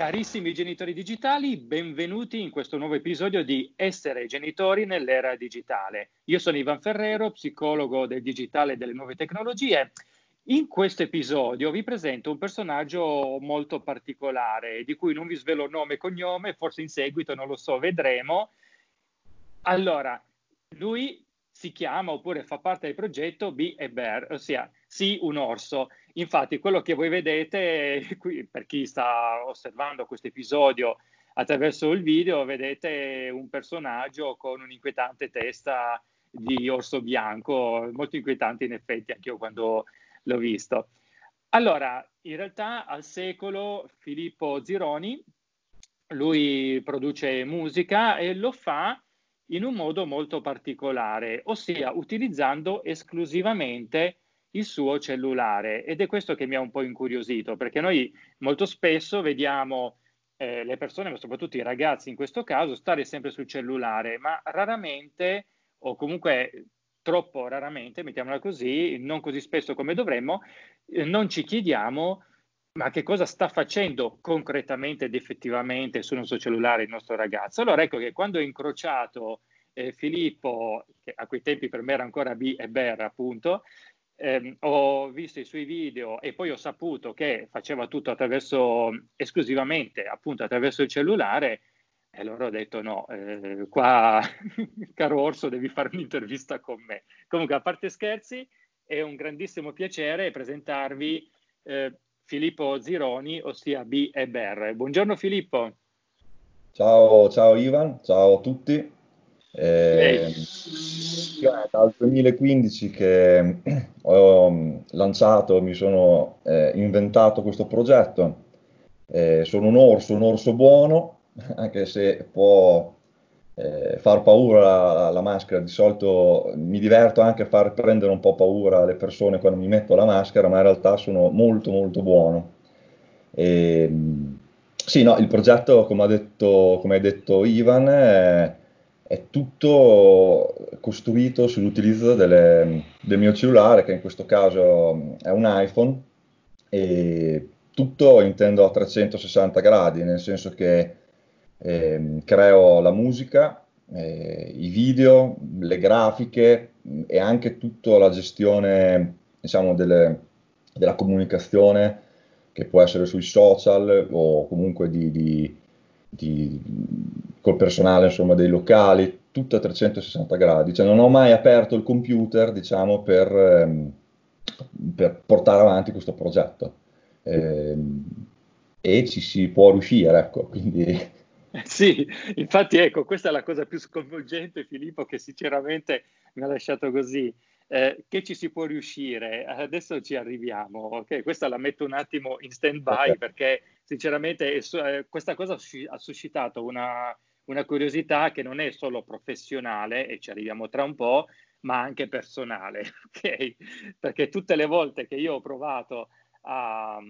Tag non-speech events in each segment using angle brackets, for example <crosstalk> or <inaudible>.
Carissimi genitori digitali, benvenuti in questo nuovo episodio di Essere genitori nell'era digitale. Io sono Ivan Ferrero, psicologo del digitale e delle nuove tecnologie. In questo episodio vi presento un personaggio molto particolare, di cui non vi svelo nome e cognome, forse in seguito non lo so, vedremo. Allora, lui si chiama oppure fa parte del progetto Be a Bear, ossia sì un orso. Infatti quello che voi vedete qui, per chi sta osservando questo episodio attraverso il video, vedete un personaggio con un'inquietante testa di orso bianco, molto inquietante in effetti anche io quando l'ho visto. Allora, in realtà al secolo Filippo Zironi, lui produce musica e lo fa in un modo molto particolare, ossia utilizzando esclusivamente il suo cellulare. Ed è questo che mi ha un po' incuriosito, perché noi molto spesso vediamo eh, le persone, ma soprattutto i ragazzi in questo caso, stare sempre sul cellulare, ma raramente, o comunque troppo raramente, mettiamola così, non così spesso come dovremmo, eh, non ci chiediamo ma che cosa sta facendo concretamente ed effettivamente sul nostro cellulare il nostro ragazzo? Allora ecco che quando ho incrociato eh, Filippo, che a quei tempi per me era ancora B e Ber appunto, ehm, ho visto i suoi video e poi ho saputo che faceva tutto attraverso, esclusivamente appunto attraverso il cellulare, e allora ho detto no, eh, qua <laughs> caro Orso devi fare un'intervista con me. Comunque a parte scherzi, è un grandissimo piacere presentarvi eh, Filippo Zironi, ossia B e Ber. Buongiorno Filippo. Ciao, ciao Ivan, ciao a tutti. Eh, è dal 2015 che <clears throat> ho lanciato, mi sono eh, inventato questo progetto. Eh, sono un orso, un orso buono, <laughs> anche se può eh, far paura la, la, maschera. Di solito mi diverto anche a far prendere un po' paura alle persone quando mi metto la maschera, ma in realtà sono molto molto buono. E, sì, no, il progetto, come detto, come ha detto Ivan, è, è, tutto costruito sull'utilizzo delle, del mio cellulare, che in questo caso è un iPhone, e tutto intendo a 360 gradi, nel senso che eh, creo la musica, eh, i video, le grafiche e anche tutta la gestione diciamo, delle, della comunicazione che può essere sui social o comunque di, di, di, col personale insomma, dei locali, tutto a 360 gradi. Cioè, non ho mai aperto il computer diciamo, per, ehm, per portare avanti questo progetto. Eh, e ci si può riuscire, ecco, quindi <laughs> Sì, infatti ecco, questa è la cosa più sconvolgente, Filippo, che sinceramente mi ha lasciato così. Eh, che ci si può riuscire? Adesso ci arriviamo, ok? Questa la metto un attimo in stand-by okay. perché sinceramente eh, questa cosa ha suscitato una, una curiosità che non è solo professionale, e ci arriviamo tra un po', ma anche personale, <laughs> ok? Perché tutte le volte che io ho provato a,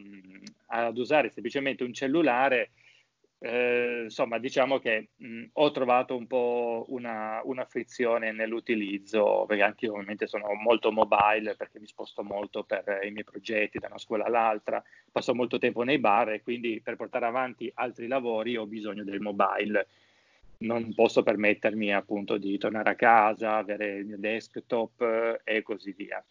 ad usare semplicemente un cellulare, eh, insomma, diciamo che mh, ho trovato un po' una, una, frizione nell'utilizzo, perché anche io ovviamente sono molto mobile perché mi sposto molto per i miei progetti da una scuola all'altra, passo molto tempo nei bar e quindi per portare avanti altri lavori ho bisogno del mobile. Non posso permettermi appunto di tornare a casa, avere il mio desktop eh, e così via.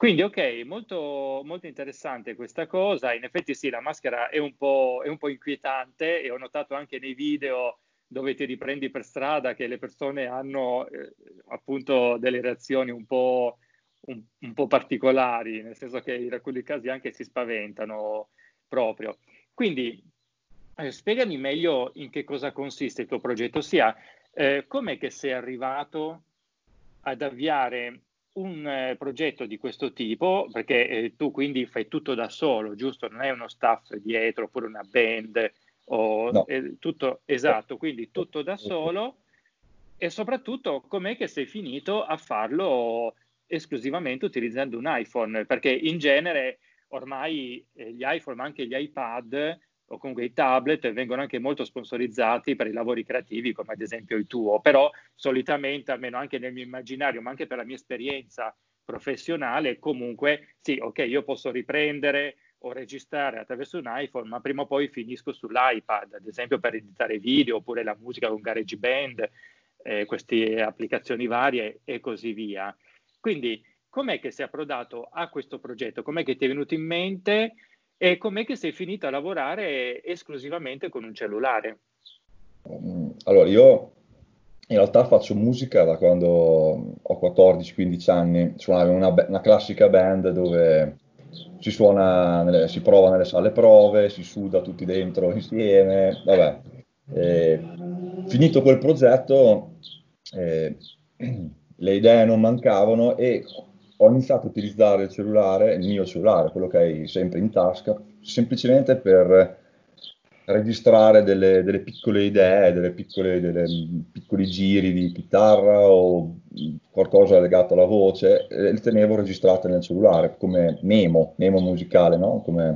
Quindi, ok, molto, molto, interessante questa cosa. In effetti, sì, la maschera è un, è un, po', inquietante e ho notato anche nei video dove ti riprendi per strada che le persone hanno eh, appunto delle reazioni un po', un, un po', particolari, nel senso che in alcuni casi anche si spaventano proprio. Quindi, eh, spiegami meglio in che cosa consiste il tuo progetto, ossia eh, com'è che sei arrivato ad avviare un eh, progetto di questo tipo, perché eh, tu quindi fai tutto da solo, giusto? Non hai uno staff dietro oppure una band o no. eh, tutto esatto, quindi tutto da solo e soprattutto com'è che sei finito a farlo esclusivamente utilizzando un iPhone? Perché in genere ormai eh, gli iPhone, ma anche gli iPad o comunque i tablet vengono anche molto sponsorizzati per i lavori creativi, come ad esempio il tuo, però solitamente, almeno anche nel mio immaginario, ma anche per la mia esperienza professionale, comunque sì, ok, io posso riprendere o registrare attraverso un iPhone, ma prima o poi finisco sull'iPad, ad esempio per editare video oppure la musica con GarageBand, eh, queste applicazioni varie e così via. Quindi com'è che sei approdato a questo progetto? Com'è che ti è venuto in mente e com'è che sei finito a lavorare esclusivamente con un cellulare? Allora, io in realtà faccio musica da quando ho 14-15 anni, suonavo in una, una, classica band dove si suona, nelle, si prova nelle sale prove, si suda tutti dentro insieme, vabbè. E, finito quel progetto, eh, <clears throat> le idee non mancavano e ho iniziato a utilizzare il cellulare, il mio cellulare, quello che hai sempre in tasca, semplicemente per registrare delle, delle piccole idee, delle piccole, delle piccoli giri di chitarra o qualcosa legato alla voce, e le tenevo registrate nel cellulare come memo, memo musicale, no? Come,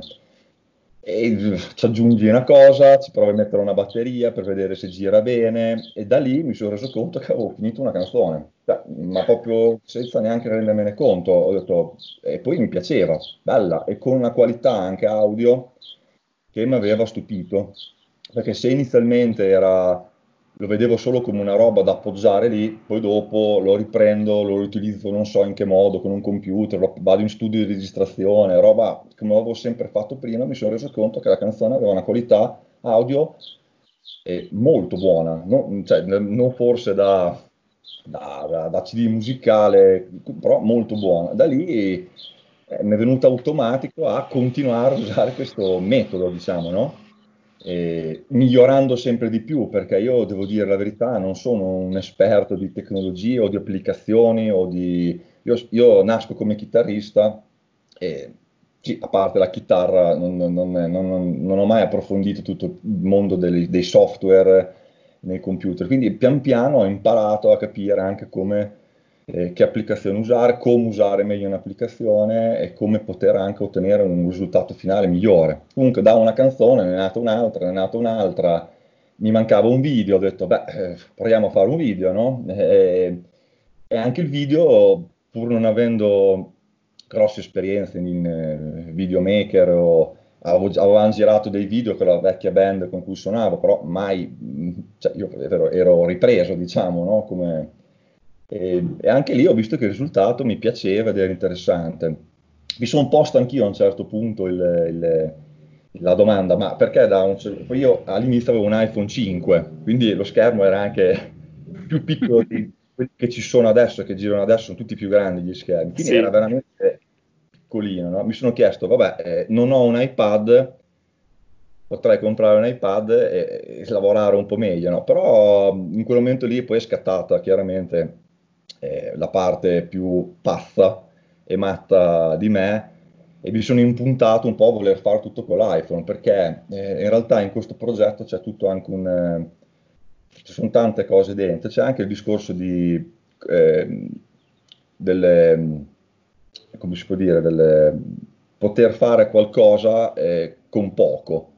e ci aggiungi una cosa, ci provi a mettere una batteria per vedere se gira bene. E da lì mi sono reso conto che avevo finito una canzone, cioè, ma proprio senza neanche rendermene conto, ho detto, e poi mi piaceva, bella. E con una qualità anche audio che mi aveva stupito, perché se inizialmente era, lo vedevo solo come una roba da appoggiare lì, poi dopo lo riprendo, lo riutilizzo non so in che modo, con un computer, vado in studio di registrazione, roba come avevo sempre fatto prima, mi sono reso conto che la canzone aveva una qualità audio molto buona, no? cioè, non forse da, da, da, da, CD musicale, però molto buona. Da lì eh, mi è venuto automatico a continuare a usare questo metodo, diciamo, no? E migliorando sempre di più, perché io devo dire la verità, non sono un esperto di tecnologie o di applicazioni o di... Io, io nasco come chitarrista e sì, a parte la chitarra, non, non, non, non, ho mai approfondito tutto il mondo dei, dei software nei computer, quindi pian piano ho imparato a capire anche come eh, che applicazione usare, come usare meglio un'applicazione e come poter anche ottenere un risultato finale migliore. Comunque da una canzone ne è nata un'altra, ne è nata un'altra, mi mancava un video, ho detto beh, eh, proviamo a fare un video, no? E, e anche il video, pur non avendo grosse esperienze in eh, videomaker o avevamo girato dei video con la vecchia band con cui suonavo, però mai, cioè io ero, ero ripreso, diciamo, no? Come, e, e, anche lì ho visto che il risultato mi piaceva ed era interessante. Mi sono posto anch'io a un certo punto il, il, la domanda, ma perché da un Poi io all'inizio avevo un iPhone 5, quindi lo schermo era anche <laughs> più piccolo di quelli che ci sono adesso, che girano adesso, sono tutti più grandi gli schermi, quindi sì. era veramente piccolino. No? Mi sono chiesto, vabbè, eh, non ho un iPad, potrei comprare un iPad e, e lavorare un po' meglio, no? però in quel momento lì poi è scattata chiaramente la parte più pazza e matta di me e mi sono impuntato un po' a voler fare tutto con l'iPhone perché eh, in realtà in questo progetto c'è tutto anche un... Eh, ci sono tante cose dentro, c'è anche il discorso di eh, delle, come si può dire, delle, poter fare qualcosa eh, con poco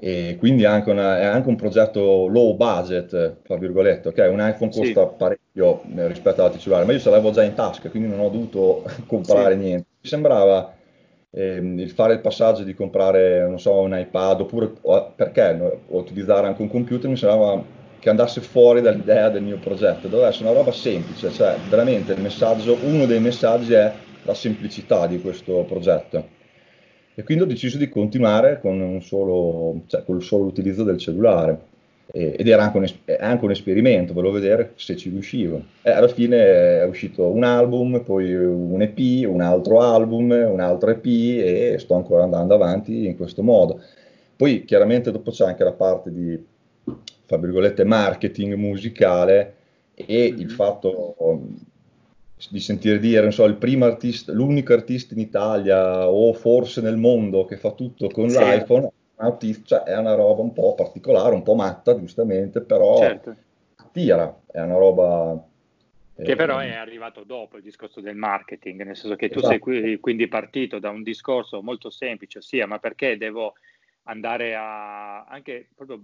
e quindi anche una, è anche un progetto low budget, tra virgolette, ok? Un iPhone costa sì. parecchio eh, rispetto all'altro cellulare, ma io ce l'avevo già in tasca, quindi non ho dovuto <laughs> comprare sì. niente. Mi sembrava eh, il fare il passaggio di comprare, non so, un iPad, oppure perché no, utilizzare anche un computer, mi sembrava che andasse fuori dall'idea del mio progetto, doveva essere una roba semplice, cioè veramente il messaggio, uno dei messaggi è la semplicità di questo progetto e quindi ho deciso di continuare con, un solo, cioè, con il solo utilizzo del cellulare. E, ed era anche un, anche un, esperimento, volevo vedere se ci riuscivo. E alla fine è uscito un album, poi un EP, un altro album, un altro EP e sto ancora andando avanti in questo modo. Poi chiaramente dopo c'è anche la parte di, fra virgolette, marketing musicale e il mm-hmm. fatto di sentire dire, non so, il primo artista, l'unico artista in Italia o forse nel mondo che fa tutto con sì. l'iPhone, cioè, è una roba un po' particolare, un po' matta, giustamente, però certo. tira, è una roba... Che però è arrivato dopo il discorso del marketing, nel senso che tu esatto. sei qui, quindi partito da un discorso molto semplice, ossia ma perché devo andare a, anche proprio,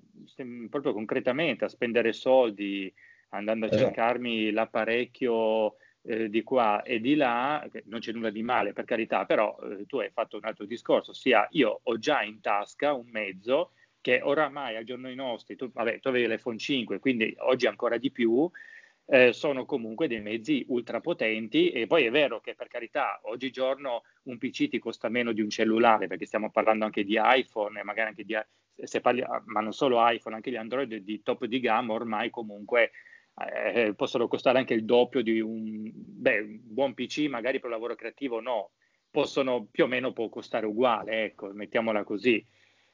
proprio concretamente a spendere soldi andando a esatto. cercarmi l'apparecchio eh, di qua e di là, non c'è nulla di male per carità, però eh, tu hai fatto un altro discorso, ossia io ho già in tasca un mezzo che oramai a giorni nostri, tu, vabbè, tu avevi l'iPhone 5, quindi oggi ancora di più, eh, sono comunque dei mezzi ultra potenti e poi è vero che per carità oggigiorno un PC ti costa meno di un cellulare perché stiamo parlando anche di iPhone magari anche di se parli, ma non solo iPhone, anche gli Android di top di gamma ormai comunque eh, possono costare anche il doppio di un, beh, un buon PC, magari per lavoro creativo no, possono più o meno può costare uguale, ecco, mettiamola così.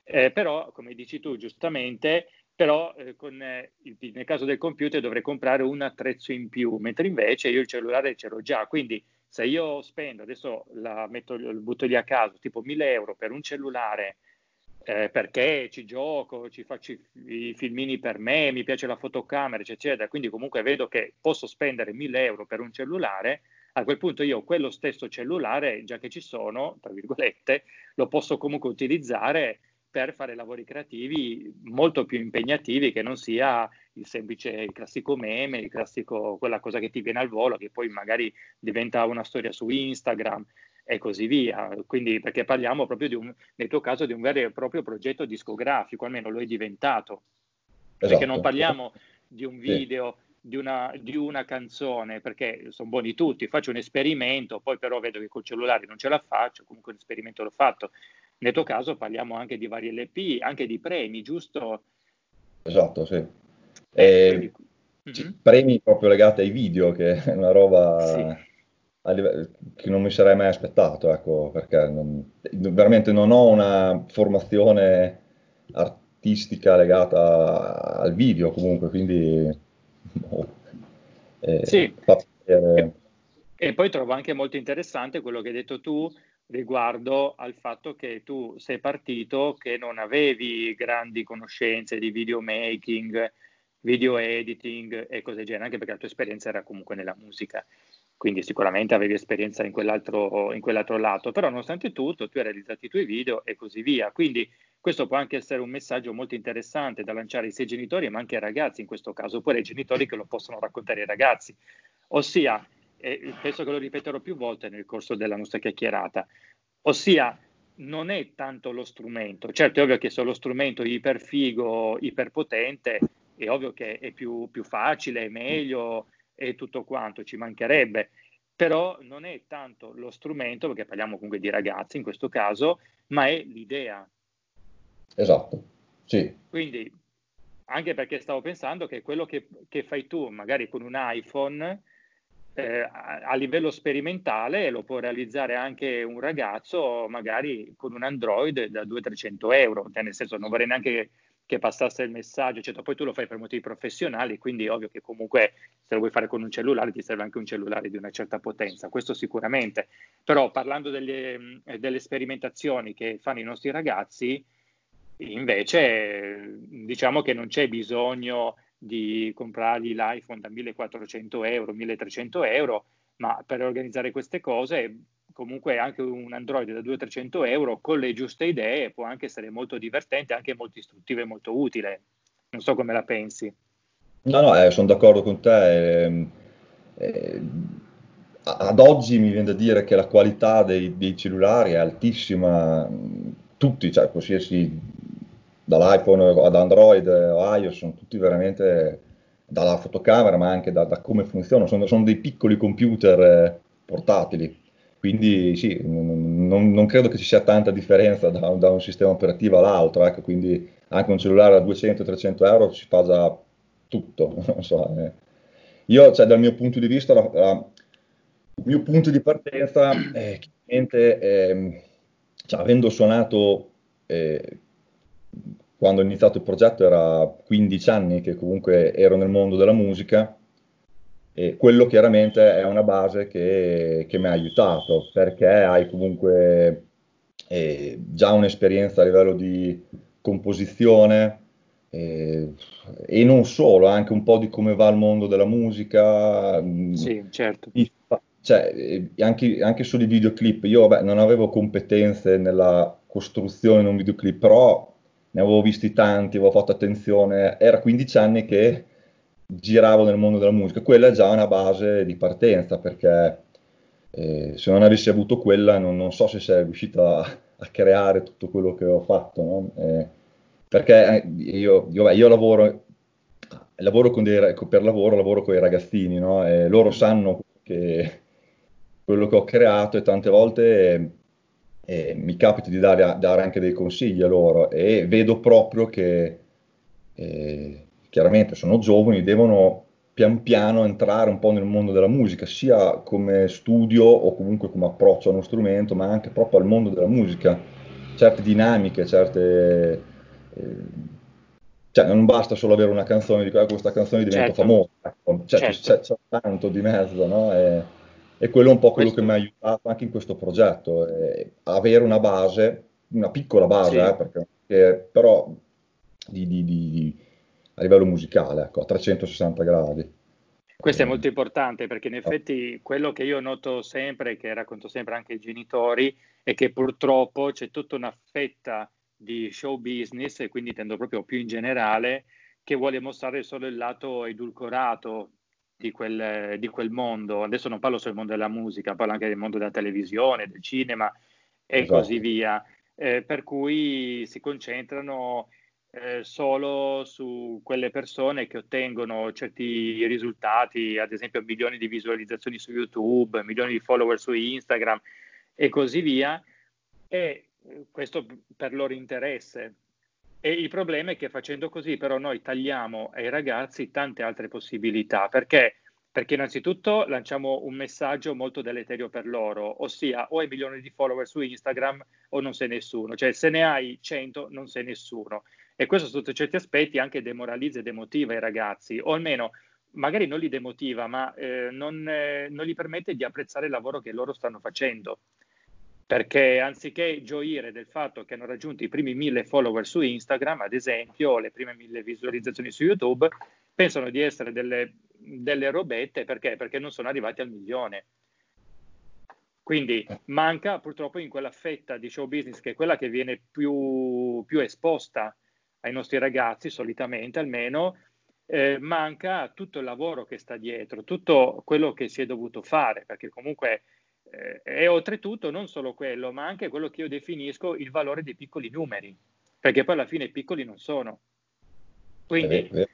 Eh, però, come dici tu giustamente, però eh, con, eh, nel caso del computer dovrei comprare un attrezzo in più, mentre invece io il cellulare ce l'ho già, quindi se io spendo, adesso la metto, butto lì a caso, tipo 1000 euro per un cellulare eh, perché ci gioco, ci faccio i filmini per me, mi piace la fotocamera, eccetera, quindi comunque vedo che posso spendere 1000 euro per un cellulare, a quel punto io quello stesso cellulare, già che ci sono, tra virgolette, lo posso comunque utilizzare per fare lavori creativi molto più impegnativi che non sia il semplice, il classico meme, il classico, quella cosa che ti viene al volo, che poi magari diventa una storia su Instagram e così via. Quindi, perché parliamo proprio di un, nel tuo caso, di un vero e proprio progetto discografico, almeno lo è diventato. Esatto. Perché non parliamo di un video, sì. di, una, di una canzone, perché sono buoni tutti, faccio un esperimento, poi però vedo che col cellulare non ce la faccio, comunque un esperimento l'ho fatto nel tuo caso parliamo anche di vari LP, anche di premi, giusto? Esatto, sì. Eh, quindi... mm-hmm. Premi proprio legati ai video, che è una roba sì. Livello, che non mi sarei mai aspettato, ecco, perché non, veramente non ho una formazione artistica legata al video comunque, quindi... Oh, eh, sì. E, e poi trovo anche molto interessante quello che hai detto tu, riguardo al fatto che tu sei partito che non avevi grandi conoscenze di videomaking, video editing e cose del genere, anche perché la tua esperienza era comunque nella musica, quindi sicuramente avevi esperienza in quell'altro, in quell'altro lato, però nonostante tutto tu hai realizzato i tuoi video e così via, quindi questo può anche essere un messaggio molto interessante da lanciare ai genitori ma anche ai ragazzi in questo caso, oppure ai genitori che lo possono raccontare ai ragazzi, ossia e penso che lo ripeterò più volte nel corso della nostra chiacchierata, ossia non è tanto lo strumento, certo è ovvio che se lo strumento iperfigo, iperpotente, è ovvio che è più, più facile, è meglio e tutto quanto, ci mancherebbe, però non è tanto lo strumento, perché parliamo comunque di ragazzi in questo caso, ma è l'idea. Esatto, sì. Quindi, anche perché stavo pensando che quello che, che fai tu, magari con un iPhone, eh, a, livello sperimentale lo può realizzare anche un ragazzo magari con un Android da 200-300 euro, cioè nel senso non vorrei neanche che passasse il messaggio, eccetera. poi tu lo fai per motivi professionali, quindi ovvio che comunque se lo vuoi fare con un cellulare ti serve anche un cellulare di una certa potenza, questo sicuramente, però parlando delle, delle sperimentazioni che fanno i nostri ragazzi, invece diciamo che non c'è bisogno di comprargli l'iPhone da 1400 euro, 1300 euro, ma per organizzare queste cose comunque anche un Android da 200-300 euro con le giuste idee può anche essere molto divertente, anche molto istruttivo e molto utile. Non so come la pensi. No, no, eh, sono d'accordo con te. Eh, eh, ad oggi mi viene da dire che la qualità dei, dei cellulari è altissima, tutti, cioè qualsiasi dall'iPhone ad Android o iOS, sono tutti veramente dalla fotocamera, ma anche da, da come funzionano, sono, sono, dei piccoli computer eh, portatili. Quindi sì, non, non, credo che ci sia tanta differenza da, da un sistema operativo all'altro, ecco, quindi anche un cellulare a 200-300 euro ci fa già tutto. <laughs> So, eh. Io, cioè, dal mio punto di vista, la, la, il mio punto di partenza è chiaramente, eh, cioè, avendo suonato eh, quando ho iniziato il progetto era 15 anni che comunque ero nel mondo della musica e quello chiaramente è una base che, che mi ha aiutato perché hai comunque eh, già un'esperienza a livello di composizione eh, e non solo, anche un po' di come va il mondo della musica. Mm, sì, certo. Cioè, eh, anche, anche solo i videoclip, io vabbè, non avevo competenze nella costruzione di un videoclip, però ne avevo visti tanti, avevo fatto attenzione, era 15 anni che giravo nel mondo della musica. Quella è già una base di partenza perché eh, se non avessi avuto quella non, non so se sarei riuscito a, a, creare tutto quello che ho fatto. No? Eh, perché eh, io, io, io lavoro, lavoro dei, per lavoro, lavoro con i ragazzini, no? e loro sanno che quello che ho creato e tante volte eh, mi capita di dare, dare, anche dei consigli a loro e vedo proprio che eh, chiaramente sono giovani, devono pian piano entrare un po' nel mondo della musica, sia come studio o comunque come approccio a uno strumento, ma anche proprio al mondo della musica, certe dinamiche, certe... Eh, cioè non basta solo avere una canzone di questa canzone diventa certo. famosa, ecco. cioè, certo. c'è, c'è, tanto di mezzo, no? E, e quello è un po' quello questo... che mi ha aiutato anche in questo progetto, eh, avere una base, una piccola base, sì. eh, perché, eh, però di, di, di, a livello musicale, ecco, a 360 gradi. Questo è molto importante perché in effetti quello che io noto sempre, che racconto sempre anche ai genitori, è che purtroppo c'è tutta una fetta di show business, e quindi intendo proprio più in generale, che vuole mostrare solo il lato edulcorato di quel, di quel mondo. Adesso non parlo solo del mondo della musica, parlo anche del mondo della televisione, del cinema e esatto. così via. Eh, per cui si concentrano eh, solo su quelle persone che ottengono certi risultati, ad esempio milioni di visualizzazioni su YouTube, milioni di follower su Instagram e così via, e eh, questo per loro interesse. E il problema è che facendo così però noi tagliamo ai ragazzi tante altre possibilità, perché perché innanzitutto lanciamo un messaggio molto deleterio per loro, ossia o hai milioni di follower su Instagram o non sei nessuno, cioè se ne hai 100 non sei nessuno. E questo sotto certi aspetti anche demoralizza e demotiva i ragazzi, o almeno magari non li demotiva, ma eh, non, eh, non gli permette di apprezzare il lavoro che loro stanno facendo. Perché anziché gioire del fatto che hanno raggiunto i primi mille follower su Instagram, ad esempio, o le prime mille visualizzazioni su YouTube, pensano di essere delle delle robette perché? Perché non sono arrivati al milione. Quindi manca purtroppo in quella fetta di show business che è quella che viene più, più esposta ai nostri ragazzi, solitamente almeno, eh, manca tutto il lavoro che sta dietro, tutto quello che si è dovuto fare, perché comunque eh, è oltretutto non solo quello, ma anche quello che io definisco il valore dei piccoli numeri, perché poi alla fine i piccoli non sono. Quindi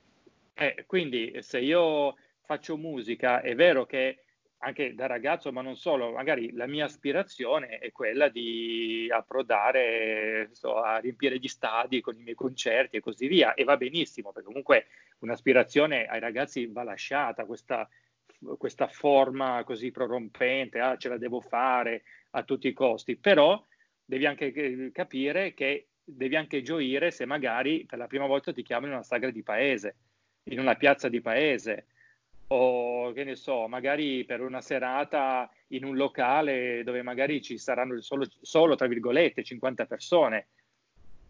eh, quindi se io faccio musica, è vero che anche da ragazzo, ma non solo, magari la mia aspirazione è quella di approdare so, a riempire gli stadi con i miei concerti e così via, e va benissimo, perché comunque un'aspirazione ai ragazzi va lasciata, questa, questa forma così prorompente, ah, ce la devo fare a tutti i costi, però devi anche capire che devi anche gioire se magari per la prima volta ti chiamano in una sagra di paese in una piazza di paese o che ne so, magari per una serata in un locale dove magari ci saranno solo, solo tra virgolette 50 persone,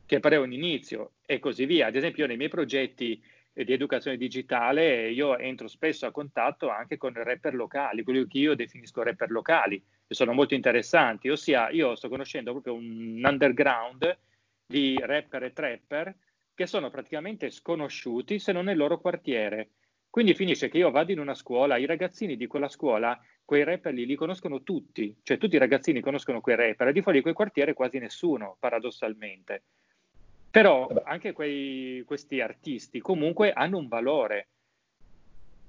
che è un inizio e così via. Ad esempio, nei miei progetti di educazione digitale io entro spesso a contatto anche con rapper locali, quelli che io definisco rapper locali, che sono molto interessanti, ossia io sto conoscendo proprio un underground di rapper e trapper che sono praticamente sconosciuti se non nel loro quartiere. Quindi finisce che io vado in una scuola, i ragazzini di quella scuola, quei rapper lì li conoscono tutti, cioè tutti i ragazzini conoscono quei rapper, e di fuori di quel quartiere quasi nessuno, paradossalmente. Però anche quei, questi artisti comunque hanno un valore,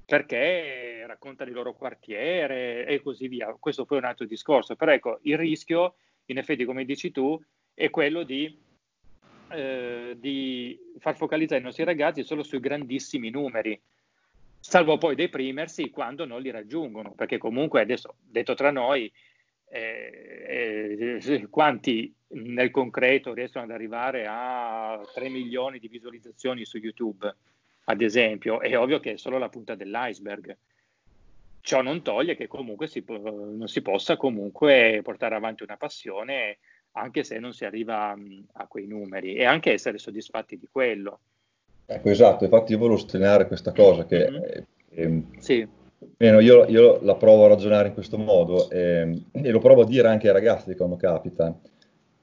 perché raccontano il loro quartiere e così via. Questo poi è un altro discorso, però ecco, il rischio, in effetti, come dici tu, è quello di eh, di far focalizzare i nostri ragazzi solo sui grandissimi numeri, salvo poi deprimersi quando non li raggiungono, perché comunque adesso, detto tra noi, eh, eh, quanti nel concreto riescono ad arrivare a 3 milioni di visualizzazioni su YouTube, ad esempio, è ovvio che è solo la punta dell'iceberg. Ciò non toglie che comunque si non si possa comunque portare avanti una passione anche se non si arriva a quei numeri e anche essere soddisfatti di quello. Ecco, esatto, infatti io volevo sottolineare questa cosa che mm-hmm. eh, eh, sì. Meno, io, io, la provo a ragionare in questo modo eh, e lo provo a dire anche ai ragazzi quando capita.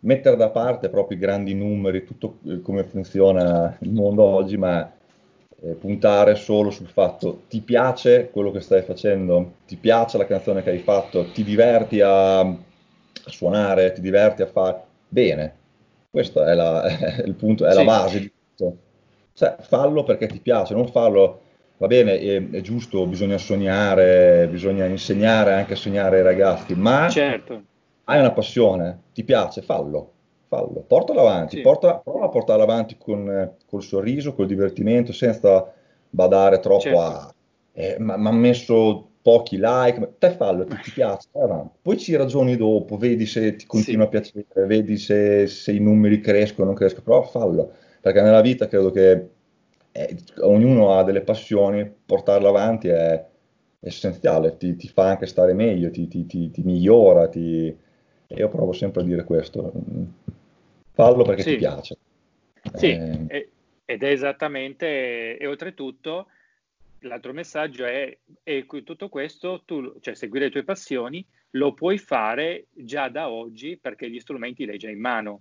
Mettere da parte proprio i grandi numeri, tutto eh, come funziona il mondo oggi, ma eh, puntare solo sul fatto ti piace quello che stai facendo, ti piace la canzone che hai fatto, ti diverti a, a suonare, ti diverti a fare bene. Questo è, la, è <laughs> il punto, è sì. la base di tutto. Cioè, fallo perché ti piace, non fallo va bene, è, è, giusto, bisogna sognare, bisogna insegnare anche a sognare ai ragazzi, ma certo. hai una passione, ti piace, fallo, fallo, portalo avanti, sì. porta, prova a portarlo avanti con col sorriso, col divertimento, senza badare troppo certo. a... Eh, ma ha messo pochi like, te fallo, ti, ti piace, poi ci ragioni dopo, vedi se ti continua sì. a piacere, vedi se, se i numeri crescono o non crescono, però fallo, perché nella vita credo che eh, ognuno ha delle passioni, portarle avanti è essenziale, ti, ti fa anche stare meglio, ti, ti, ti migliora, io provo sempre a dire questo, fallo perché sì. ti piace. Sì, eh, ed è esattamente, e oltretutto l'altro messaggio è, e tutto questo, tu, cioè seguire le tue passioni, lo puoi fare già da oggi perché gli strumenti li hai già in mano.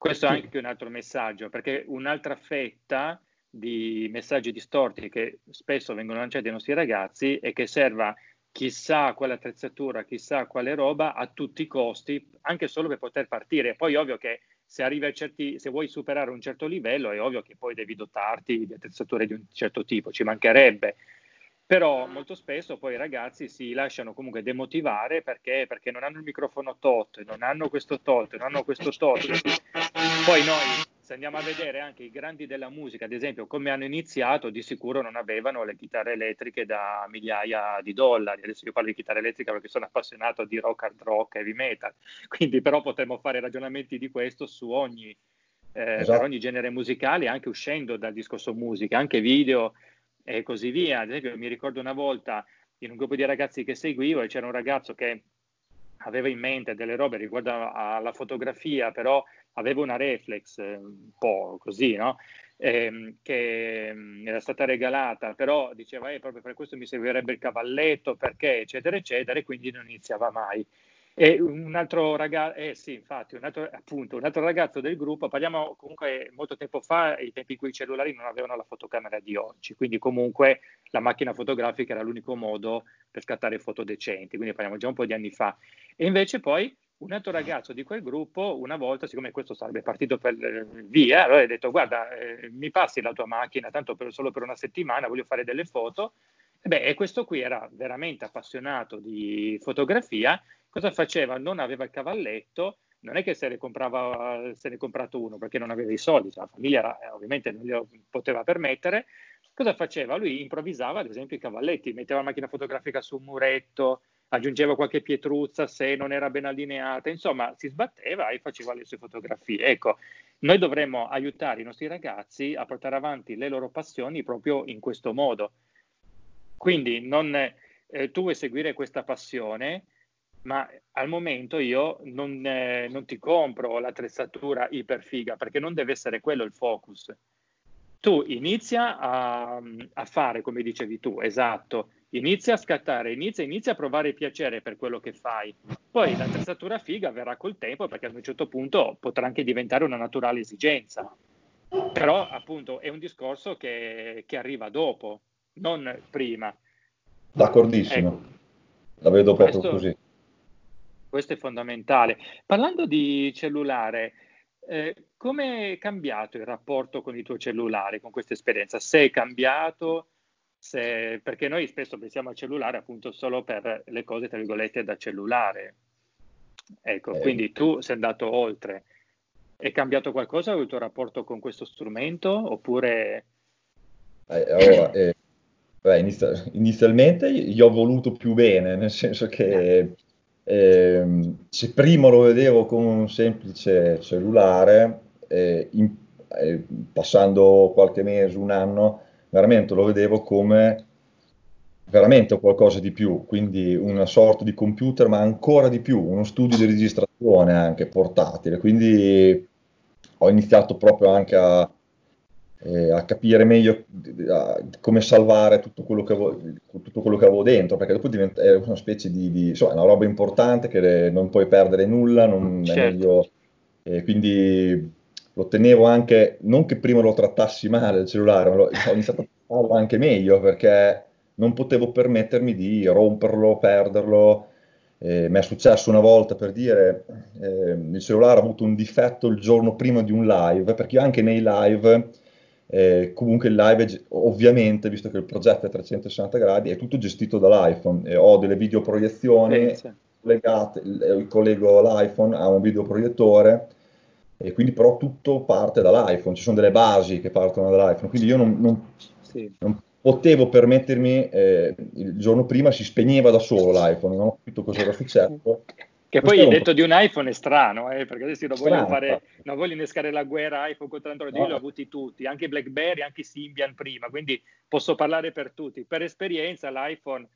Questo è anche un altro messaggio, perché un'altra fetta di messaggi distorti che spesso vengono lanciati ai nostri ragazzi e che serva chissà quale attrezzatura, chissà quale roba a tutti i costi, anche solo per poter partire. Poi ovvio che se arrivi a certi, se vuoi superare un certo livello, è ovvio che poi devi dotarti di attrezzature di un certo tipo, ci mancherebbe. Però molto spesso poi i ragazzi si lasciano comunque demotivare perché, perché non hanno il microfono tot, non hanno questo tot, non hanno questo tot. Poi noi se andiamo a vedere anche i grandi della musica, ad esempio, come hanno iniziato, di sicuro non avevano le chitarre elettriche da migliaia di dollari. Adesso io parlo di chitarra elettrica perché sono appassionato di rock, hard rock, heavy metal, <laughs> quindi però potremmo fare ragionamenti di questo su ogni, eh, esatto. per ogni genere musicale, anche uscendo dal discorso musica, anche video e così via. Ad esempio, mi ricordo una volta in un gruppo di ragazzi che seguivo e c'era un ragazzo che aveva in mente delle robe riguardo alla fotografia, però aveva una reflex eh, un po' così, no? Eh, che mm, era stata regalata, però diceva eh, proprio per questo mi servirebbe il cavalletto, perché eccetera eccetera, e quindi non iniziava mai. E un altro ragazzo, eh sì, infatti, un altro, appunto, un altro ragazzo del gruppo, parliamo comunque molto tempo fa, i tempi in cui i cellulari non avevano la fotocamera di oggi, quindi comunque la macchina fotografica era l'unico modo per scattare foto decenti, quindi parliamo già un po' di anni fa. E invece poi un altro ragazzo di quel gruppo, una volta, siccome questo sarebbe partito per via, allora ha detto guarda, eh, mi passi la tua macchina, tanto per, solo per una settimana, voglio fare delle foto. Beh, e questo qui era veramente appassionato di fotografia Cosa faceva? Non aveva il cavalletto, non è che se ne, comprava, se ne comprato uno perché non aveva i soldi, cioè la famiglia era, eh, ovviamente non glielo poteva permettere. Cosa faceva? Lui improvvisava, ad esempio, i cavalletti, metteva la macchina fotografica su un muretto, aggiungeva qualche pietruzza se non era ben allineata, insomma, si sbatteva e faceva le sue fotografie. Ecco, noi dovremmo aiutare i nostri ragazzi a portare avanti le loro passioni proprio in questo modo. Quindi non, eh, tu vuoi seguire questa passione, ma al momento io non, eh, non ti compro l'attrezzatura iperfiga perché non deve essere quello il focus. Tu inizia a, a, fare come dicevi tu, esatto, inizia a scattare, inizia, inizia a provare piacere per quello che fai. Poi l'attrezzatura figa verrà col tempo perché ad un certo punto potrà anche diventare una naturale esigenza. Però appunto è un discorso che, che arriva dopo, non prima. D'accordissimo, ecco. la vedo proprio Questo, così questo è fondamentale. Parlando di cellulare, eh, come è cambiato il rapporto con il tuo cellulare, con questa esperienza? Se è cambiato, se... perché noi spesso pensiamo al cellulare appunto solo per le cose, tra virgolette, da cellulare. Ecco, eh. quindi tu sei andato oltre. È cambiato qualcosa il tuo rapporto con questo strumento oppure... Eh, allora, eh, beh, inizia- inizialmente gli ho voluto più bene, nel senso che eh. Se prima lo vedevo come un semplice cellulare, eh, in, eh, passando qualche mese, un anno, veramente lo vedevo come veramente qualcosa di più, quindi una sorta di computer, ma ancora di più, uno studio di registrazione anche portatile. Quindi ho iniziato proprio anche a, eh, a capire meglio a, come salvare tutto quello, che avevo, tutto quello che avevo dentro, perché dopo diventa, è una specie di, di insomma, una roba importante che non puoi perdere nulla, non certo. è meglio, eh, quindi lo tenevo anche, non che prima lo trattassi male il cellulare, ma lo, ho iniziato a sfruttarlo anche meglio perché non potevo permettermi di romperlo, perderlo. Eh, mi è successo una volta per dire eh, il cellulare ha avuto un difetto il giorno prima di un live, perché io anche nei live, eh, comunque il live ovviamente, visto che il progetto è a 360 gradi, è tutto gestito dall'iPhone. ho delle videoproiezioni legate, collego l'iPhone a un videoproiettore e quindi però tutto parte dall'iPhone, ci sono delle basi che partono dall'iPhone, quindi io non, non, sì. non potevo permettermi, eh, il giorno prima si spegneva da solo l'iPhone, non ho capito cosa era <laughs> successo. Che poi il detto di un iPhone è strano, eh, perché adesso non voglio, fare, non voglio innescare la guerra iPhone contro Android, no. io li ho avuti tutti, anche BlackBerry, anche Symbian prima, quindi posso parlare per tutti. Per esperienza l'iPhone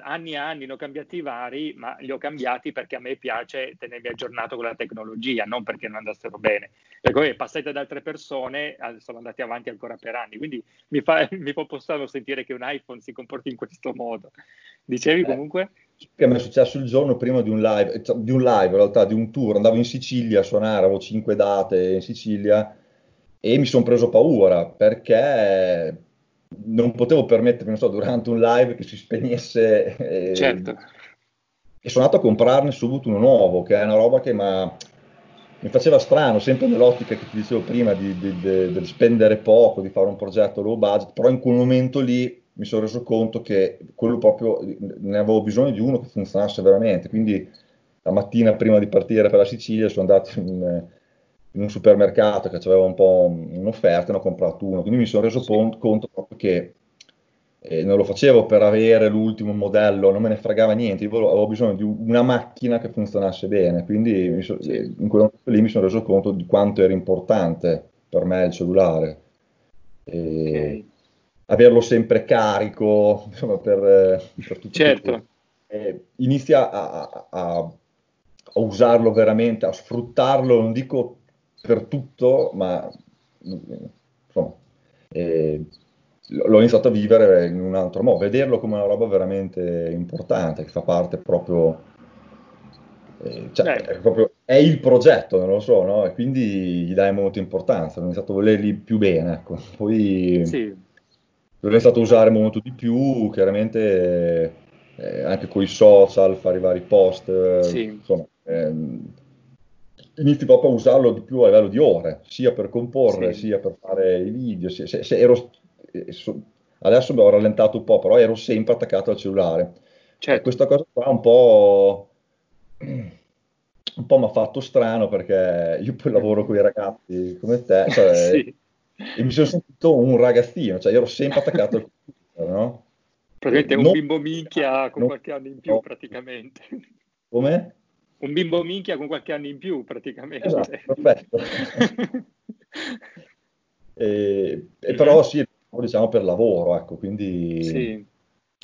anni e anni ne ho cambiati vari, ma li ho cambiati perché a me piace tenermi aggiornato con la tecnologia, non perché non andassero bene. E poi passate ad altre persone, sono andati avanti ancora per anni, quindi mi fa, <laughs> mi fa strano sentire che un iPhone si comporti in questo modo. Dicevi eh, comunque? Che mi è successo il giorno prima di un live, cioè, di un live in realtà, di un tour, andavo in Sicilia a suonare, avevo cinque date in Sicilia e mi sono preso paura perché non potevo permettermi, non so, durante un live che si spegnesse. Eh, certo. E sono andato a comprarne subito uno nuovo, che è una roba che mi faceva strano, sempre nell'ottica che ti dicevo prima di, di, di, di, spendere poco, di fare un progetto low budget, però in quel momento lì mi sono reso conto che quello proprio ne avevo bisogno di uno che funzionasse veramente. Quindi la mattina prima di partire per la Sicilia sono andato in in un supermercato che aveva un po' un'offerta ne ho comprato uno, quindi mi sono reso sì. conto proprio che eh, non lo facevo per avere l'ultimo modello, non me ne fregava niente, io avevo bisogno di una macchina che funzionasse bene, quindi so, sì. in quel momento lì mi sono reso conto di quanto era importante per me il cellulare. Okay. Averlo sempre carico, <laughs> insomma, per, per tutto certo. Eh, inizia a, a, a, usarlo veramente, a sfruttarlo, non dico per tutto, ma insomma, eh, l'ho iniziato a vivere in un altro modo, vederlo come una roba veramente importante, che fa parte proprio, eh, cioè, è, proprio è, il progetto, non lo so, no? E quindi gli dai molta importanza, ho iniziato a volerli più bene, ecco. Poi sì. l'ho iniziato a usare molto di più, chiaramente eh, anche con i social, fare i vari post, sì. insomma, ehm, inizi proprio a usarlo di più a livello di ore, sia per comporre, sì. sia per fare i video. Se, se, se ero, eh, adesso ho rallentato un po', però ero sempre attaccato al cellulare. Certo. questa cosa qua un po', un po' mi ha fatto strano perché io poi lavoro con i ragazzi come te <laughs> cioè, sì. e mi sono sentito un ragazzino, cioè io ero sempre attaccato al computer, no? Praticamente un non, bimbo minchia con non, qualche anno in più no. praticamente. Come? Un bimbo minchia con qualche anno in più praticamente. Esatto, <laughs> perfetto. <laughs> e, e, però sì, diciamo per lavoro, ecco, quindi sì.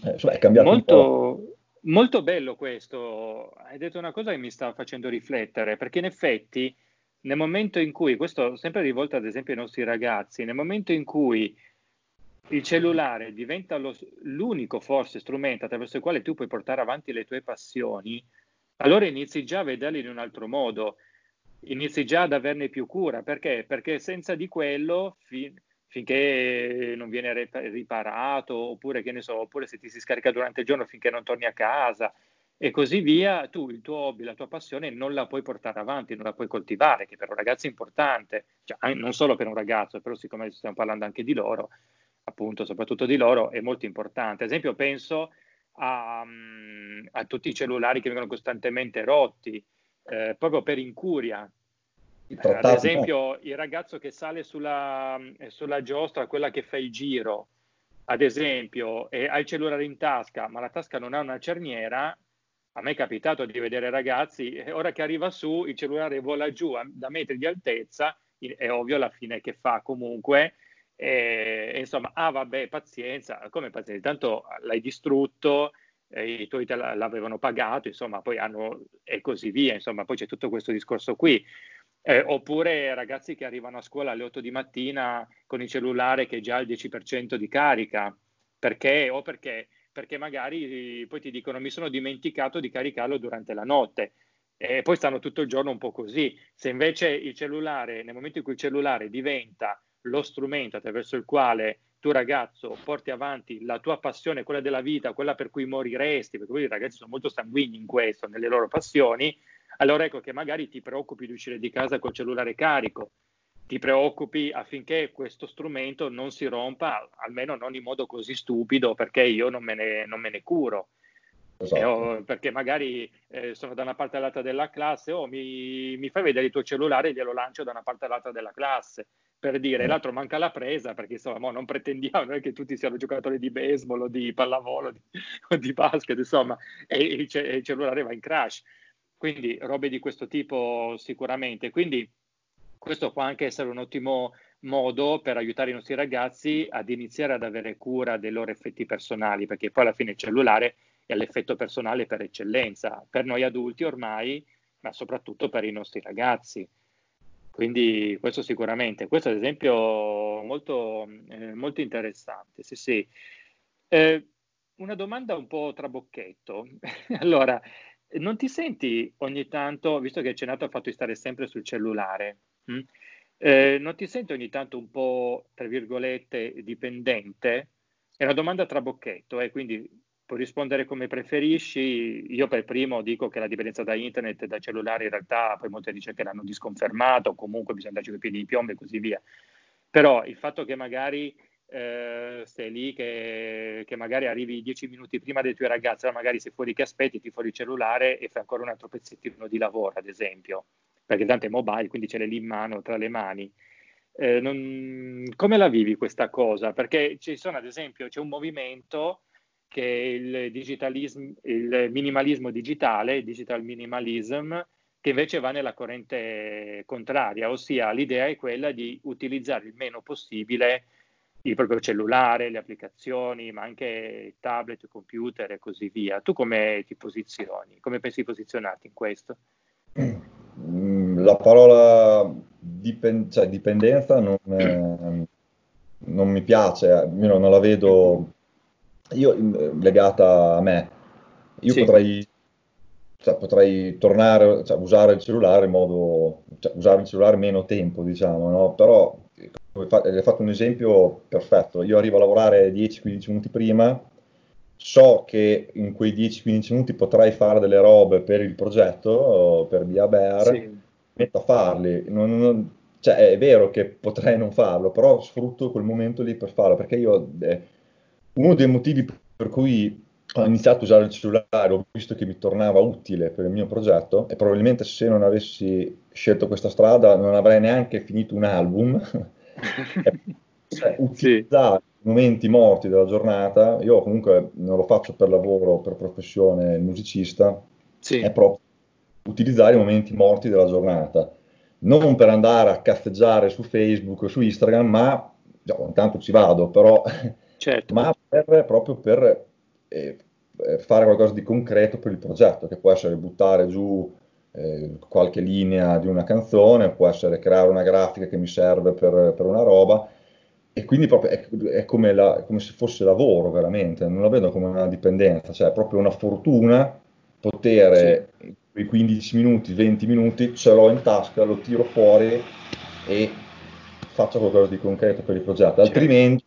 eh, insomma, è cambiato molto, molto bello questo. Hai detto una cosa che mi sta facendo riflettere, perché in effetti nel momento in cui, questo sempre rivolto ad esempio ai nostri ragazzi, nel momento in cui il cellulare diventa lo, l'unico forse strumento attraverso il quale tu puoi portare avanti le tue passioni, allora inizi già a vederli in un altro modo, inizi già ad averne più cura. Perché? Perché senza di quello, fin, finché non viene riparato, oppure, che ne so, oppure se ti si scarica durante il giorno finché non torni a casa e così via, tu il tuo hobby, la tua passione non la puoi portare avanti, non la puoi coltivare, che per un ragazzo è importante, cioè, non solo per un ragazzo, però siccome stiamo parlando anche di loro, appunto, soprattutto di loro, è molto importante. Ad esempio, penso a, a tutti i cellulari che vengono costantemente rotti, eh, proprio per incuria. Ad esempio, il ragazzo che sale sulla, eh, sulla giostra, quella che fa il giro, ad esempio, e ha il cellulare in tasca, ma la tasca non ha una cerniera, a me è capitato di vedere ragazzi, ora che arriva su, il cellulare vola giù da metri di altezza, è ovvio la fine che fa comunque, e, insomma, ah vabbè, pazienza, come pazienza, tanto l'hai distrutto, eh, i tuoi te l'avevano pagato, insomma, poi hanno e così via, insomma, poi c'è tutto questo discorso qui. Eh, oppure ragazzi che arrivano a scuola alle 8 di mattina con il cellulare che già ha il 10% di carica, perché? O perché? Perché magari poi ti dicono mi sono dimenticato di caricarlo durante la notte e poi stanno tutto il giorno un po' così. Se invece il cellulare, nel momento in cui il cellulare diventa lo strumento attraverso il quale tu ragazzo porti avanti la tua passione, quella della vita, quella per cui moriresti, perché poi i ragazzi sono molto sanguigni in questo, nelle loro passioni, allora ecco che magari ti preoccupi di uscire di casa col cellulare carico, ti preoccupi affinché questo strumento non si rompa, almeno non in modo così stupido, perché io non me ne, non me ne curo. Esatto. Eh, oh, perché magari eh, sono da una parte all'altra della classe, o oh, mi, mi, fai vedere il tuo cellulare e glielo lancio da una parte all'altra della classe, per dire, mm. l'altro manca la presa, perché insomma non pretendiamo non che tutti siano giocatori di baseball o di pallavolo di, <laughs> o di basket, insomma, e il, il cellulare va in crash. Quindi robe di questo tipo sicuramente. Quindi questo può anche essere un ottimo modo per aiutare i nostri ragazzi ad iniziare ad avere cura dei loro effetti personali, perché poi alla fine il cellulare è l'effetto personale per eccellenza, per noi adulti ormai, ma soprattutto per i nostri ragazzi. Quindi questo sicuramente, questo ad esempio molto, eh, molto interessante. Sì, sì. Eh, una domanda un po' trabocchetto. <laughs> allora, non ti senti ogni tanto, visto che hai cenato al fatto di stare sempre sul cellulare, mh? Mm, eh, non ti senti ogni tanto un po', tra virgolette, dipendente? È una domanda trabocchetto, eh, quindi puoi rispondere come preferisci. Io per primo dico che la dipendenza da internet e da cellulare in realtà poi molte ricerche l'hanno disconfermato, comunque bisogna darci i piedi di piombo e così via. Però il fatto che magari eh, stai lì che, che, magari arrivi dieci minuti prima dei tuoi ragazzi, magari sei fuori che aspetti, ti fuori il cellulare e fai ancora un altro pezzettino di lavoro, ad esempio, perché tanto è mobile, quindi ce l'hai lì in mano, tra le mani. Eh, non, come la vivi questa cosa? Perché ci sono, ad esempio, c'è un movimento che il, il minimalismo digitale, digital minimalism, che invece va nella corrente contraria, ossia l'idea è quella di utilizzare il meno possibile il proprio cellulare, le applicazioni, ma anche tablet, computer e così via. Tu come ti posizioni? Come pensi di posizionarti in questo? Mm, la parola dipen- cioè, dipendenza non, eh, non, mi piace, io non la vedo io, legata a me. Io sì. potrei, cioè, potrei tornare, cioè, usare il cellulare in modo, cioè, usare il cellulare meno tempo, diciamo, no? Però hai fatto un esempio perfetto. Io arrivo a lavorare 10-15 minuti prima, so che in quei 10-15 minuti potrei fare delle robe per il progetto, per Via Bear, sì. metto a farli. Non, non, cioè, è vero che potrei non farlo, però sfrutto quel momento lì per farlo, perché io, eh, uno dei motivi per cui ho iniziato a usare il cellulare, ho visto che mi tornava utile per il mio progetto e probabilmente se non avessi scelto questa strada non avrei neanche finito un album <laughs> cioè, utilizzare sì. i momenti morti della giornata, io comunque non lo faccio per lavoro, per professione musicista, sì. è proprio utilizzare i momenti morti della giornata, non per andare a caffeggiare su Facebook o su Instagram, ma no, intanto ci vado, però, certo. <laughs> ma per, proprio per eh, fare qualcosa di concreto per il progetto, che può essere buttare giù eh, qualche linea di una canzone, può essere creare una grafica che mi serve per, per una roba, e quindi proprio è, è come, la, come, se fosse lavoro veramente, non la vedo come una dipendenza, cioè è proprio una fortuna poter sì. quei 15 minuti, 20 minuti, ce l'ho in tasca, lo tiro fuori e faccio qualcosa di concreto per il progetto, altrimenti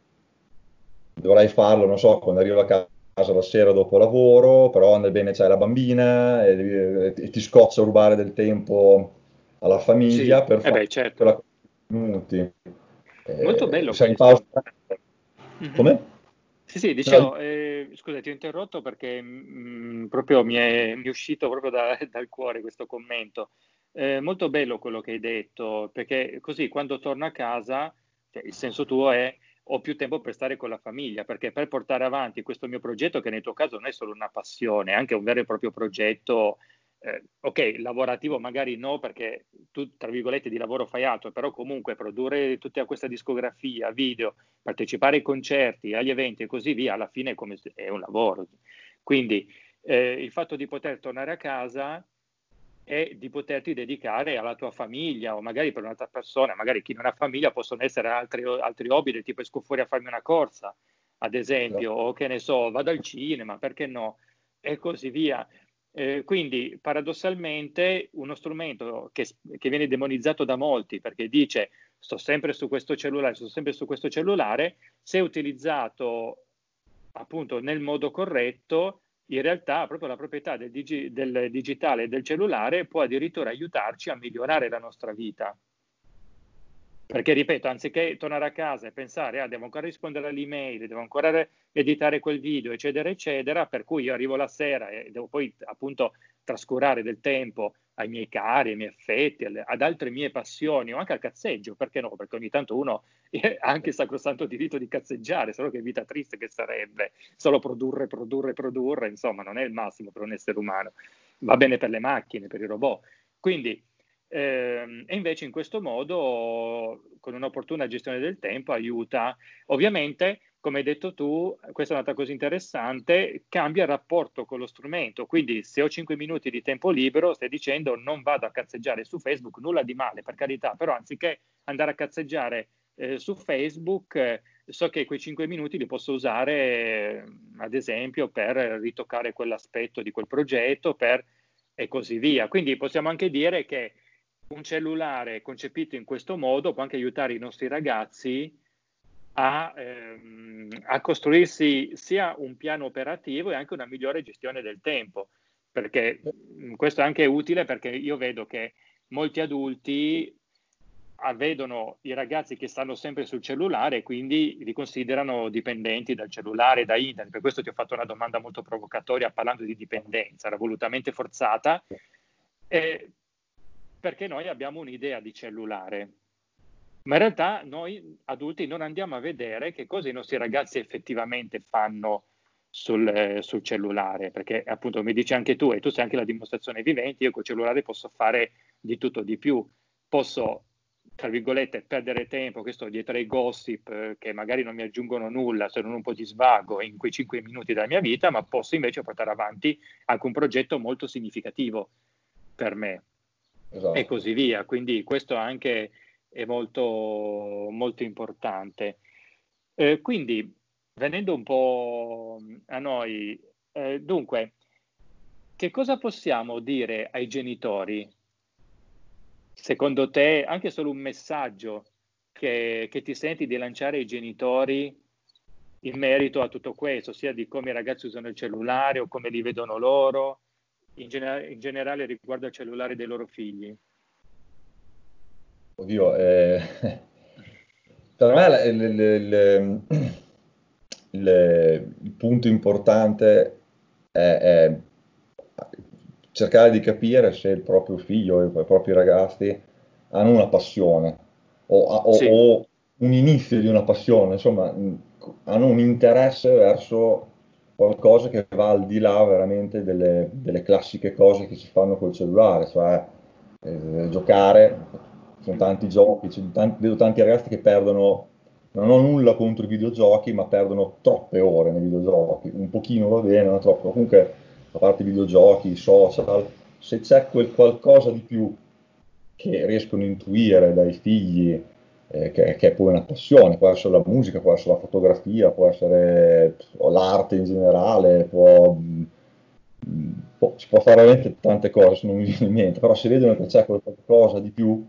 dovrei farlo, non so, quando arrivo a casa la sera dopo lavoro, però andai bene c'hai la bambina e, e, ti scoccia rubare del tempo alla famiglia sì. per eh fare beh, certo. quella minuti. Molto eh, bello. Sei in pausa. Mm-hmm. Come? Sì, sì, dicevo, eh, scusa, ti ho interrotto perché mh, mm, proprio mi è, mi è, uscito proprio da, <laughs> dal cuore questo commento. Eh, molto bello quello che hai detto, perché così quando torno a casa, cioè, il senso tuo è ho più tempo per stare con la famiglia, perché per portare avanti questo mio progetto, che nel tuo caso non è solo una passione, è anche un vero e proprio progetto, eh, ok, lavorativo magari no, perché tu, tra virgolette, di lavoro fai altro, però comunque produrre tutta questa discografia, video, partecipare ai concerti, agli eventi e così via, alla fine è, come, è un lavoro. Quindi eh, il fatto di poter tornare a casa e di poterti dedicare alla tua famiglia o magari per un'altra persona, magari chi non ha famiglia possono essere altri, altri hobby del tipo esco fuori a farmi una corsa, ad esempio, no. o che ne so, vado al cinema, perché no? E così via. Eh, quindi paradossalmente uno strumento che, che, viene demonizzato da molti perché dice sto sempre su questo cellulare, sto sempre su questo cellulare, se utilizzato appunto nel modo corretto, in realtà proprio la proprietà del, digi- del digitale e del cellulare può addirittura aiutarci a migliorare la nostra vita. Perché, ripeto, anziché tornare a casa e pensare, ah, devo ancora rispondere alle email, devo ancora editare quel video, eccetera, eccetera, per cui io arrivo la sera e devo poi appunto trascurare del tempo ai miei cari, ai miei affetti, alle, ad altre mie passioni o anche al cazzeggio, perché no? Perché ogni tanto uno <laughs> ha anche il sacrosanto diritto di cazzeggiare, solo che vita triste che sarebbe, solo produrre, produrre, produrre, insomma, non è il massimo per un essere umano. Va bene per le macchine, per i robot. Quindi eh, e invece in questo modo, con un'opportuna gestione del tempo, aiuta. Ovviamente, come hai detto tu, questa è un'altra cosa interessante, cambia il rapporto con lo strumento. Quindi se ho 5 minuti di tempo libero, stai dicendo non vado a cazzeggiare su Facebook, nulla di male, per carità, però anziché andare a cazzeggiare eh, su Facebook, eh, so che quei 5 minuti li posso usare, eh, ad esempio, per ritoccare quell'aspetto di quel progetto, per e così via. Quindi possiamo anche dire che un cellulare concepito in questo modo può anche aiutare i nostri ragazzi a, ehm, a, costruirsi sia un piano operativo e anche una migliore gestione del tempo, perché questo è anche utile perché io vedo che molti adulti vedono i ragazzi che stanno sempre sul cellulare e quindi li considerano dipendenti dal cellulare, da internet. Per questo ti ho fatto una domanda molto provocatoria parlando di dipendenza, era volutamente forzata. Eh, perché noi abbiamo un'idea di cellulare. Ma in realtà noi adulti non andiamo a vedere che cosa i nostri ragazzi effettivamente fanno sul, eh, sul cellulare, perché appunto mi dici anche tu, e tu sei anche la dimostrazione vivente, io col cellulare posso fare di tutto di più, posso tra virgolette, perdere tempo, che sto dietro ai gossip eh, che magari non mi aggiungono nulla se non un po' di svago in quei cinque minuti della mia vita, ma posso invece portare avanti anche un progetto molto significativo per me esatto. e così via. Quindi questo anche è molto, molto importante. Eh, quindi, venendo un po' a noi, eh, dunque, che cosa possiamo dire ai genitori? Secondo te, anche solo un messaggio che, che ti senti di lanciare ai genitori in merito a tutto questo, sia di come i ragazzi usano il cellulare o come li vedono loro, in, gener- in generale riguardo al cellulare dei loro figli? Oddio, eh, per me il, il, il, il, punto importante è, è, cercare di capire se il proprio figlio e i propri ragazzi hanno una passione o, o, sì. o un inizio di una passione, insomma, hanno un interesse verso qualcosa che va al di là veramente delle, delle classiche cose che si fanno col cellulare, cioè eh, giocare, sono tanti giochi, tanti, vedo tanti ragazzi che perdono, non ho nulla contro i videogiochi, ma perdono troppe ore nei videogiochi, un pochino va bene, ma troppo, comunque a parte i videogiochi, i social, se c'è quel qualcosa di più che riescono a intuire dai figli, eh, che, che, è poi una passione, può essere la musica, può essere la fotografia, può essere l'arte in generale, può, mm, può, si può fare veramente tante cose se non mi viene in mente, però se vedono che c'è qualcosa di più,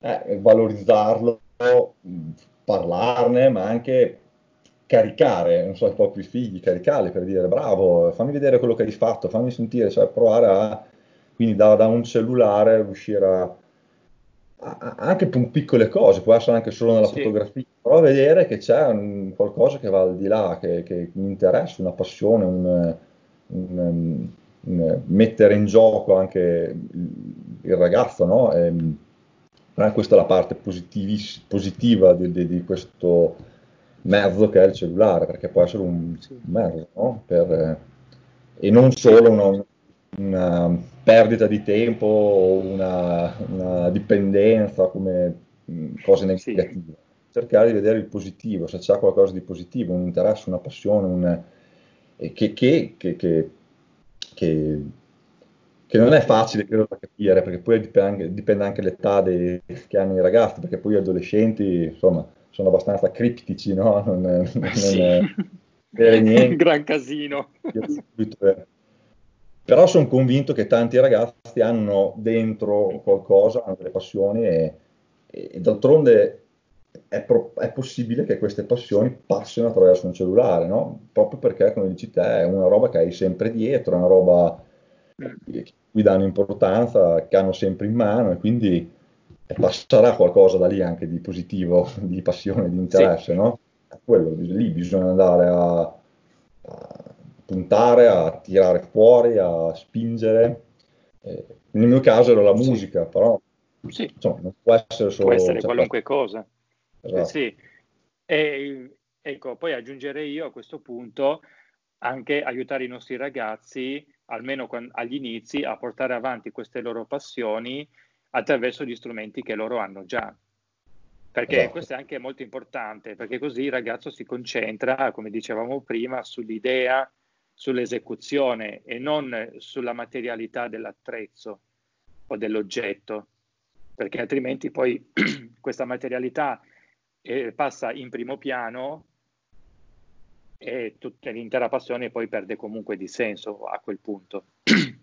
eh, valorizzarlo, parlarne, ma anche caricare, non so, i propri figli, caricarli per dire bravo, fammi vedere quello che hai fatto, fammi sentire, cioè provare a, quindi da, da un cellulare riuscire a anche con piccole cose, può essere anche solo nella sì. fotografia, però vedere che c'è un, qualcosa che va al di là, che, che mi interessa, una passione, un, un, un, mettere in gioco anche il, il ragazzo, no? E, questa è la parte positiva di, di, di, questo mezzo che è il cellulare, perché può essere un, mezzo, no? Per, e non solo una, una perdita di tempo o una, una dipendenza come mh, cose negative. Sì. Cercare di vedere il positivo, se c'è qualcosa di positivo, un interesse, una passione, un, eh, che, che, che, che, non è facile credo da capire, perché poi dipende anche, dipende anche l'età dei, che hanno i ragazzi, perché poi gli adolescenti, insomma, sono abbastanza criptici, no? <laughs> Non, non sì. è, è niente. <laughs> Gran casino. Però sono convinto che tanti ragazzi hanno dentro qualcosa, hanno delle passioni e, e d'altronde è, pro- è, possibile che queste passioni passino attraverso un cellulare, no? Proprio perché, come dici te, è una roba che hai sempre dietro, è una roba che cui danno importanza, che hanno sempre in mano e quindi passerà qualcosa da lì anche di positivo, <laughs> di passione, di interesse, sì. no? Quello, lì bisogna andare a, a, puntare, a tirare fuori, a spingere. Eh, nel mio caso era la musica, sì. però sì. insomma, non può essere solo... Può essere cioè, qualunque cosa. Esatto. Sì. E, ecco, poi aggiungerei io a questo punto anche aiutare i nostri ragazzi, almeno agli inizi, a portare avanti queste loro passioni attraverso gli strumenti che loro hanno già. Perché esatto. questo è anche molto importante, perché così il ragazzo si concentra, come dicevamo prima, sull'idea, sull'esecuzione e non sulla materialità dell'attrezzo o dell'oggetto, perché altrimenti poi <clears throat> questa materialità eh, passa in primo piano e tutta l'intera passione poi perde comunque di senso a quel punto. <clears throat>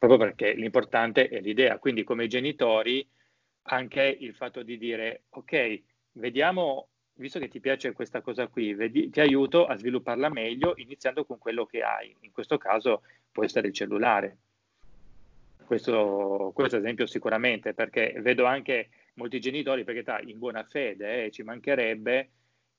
proprio perché l'importante è l'idea. Quindi come genitori anche il fatto di dire ok, vediamo, visto che ti piace questa cosa qui, vedi, ti aiuto a svilupparla meglio iniziando con quello che hai. In questo caso può essere il cellulare. Questo, questo esempio sicuramente, perché vedo anche molti genitori, perché in buona fede eh, ci mancherebbe,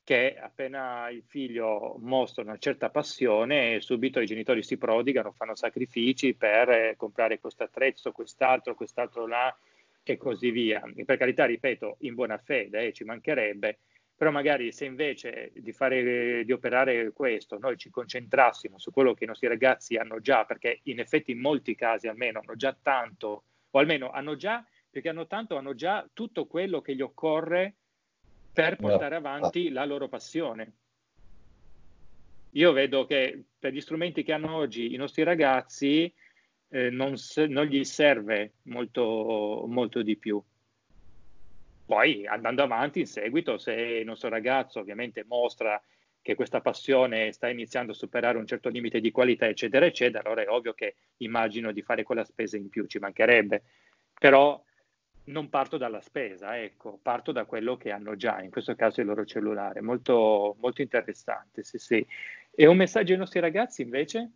che appena il figlio mostra una certa passione, subito i genitori si prodigano, fanno sacrifici per eh, comprare questo attrezzo, quest'altro, quest'altro là e così via. E per carità, ripeto, in buona fede, eh, ci mancherebbe, però magari se invece di, fare, di operare questo noi ci concentrassimo su quello che i nostri ragazzi hanno già, perché in effetti in molti casi almeno hanno già tanto, o almeno hanno già, perché hanno tanto, hanno già tutto quello che gli occorre per portare avanti la loro passione. Io vedo che per gli strumenti che hanno oggi i nostri ragazzi eh, non, non, gli serve molto, molto di più. Poi andando avanti in seguito, se il nostro ragazzo ovviamente mostra che questa passione sta iniziando a superare un certo limite di qualità, eccetera, eccetera, allora è ovvio che immagino di fare quella spesa in più, ci mancherebbe. Però non parto dalla spesa, ecco, parto da quello che hanno già, in questo caso il loro cellulare. Molto, molto interessante, sì, sì. E un messaggio ai nostri ragazzi invece?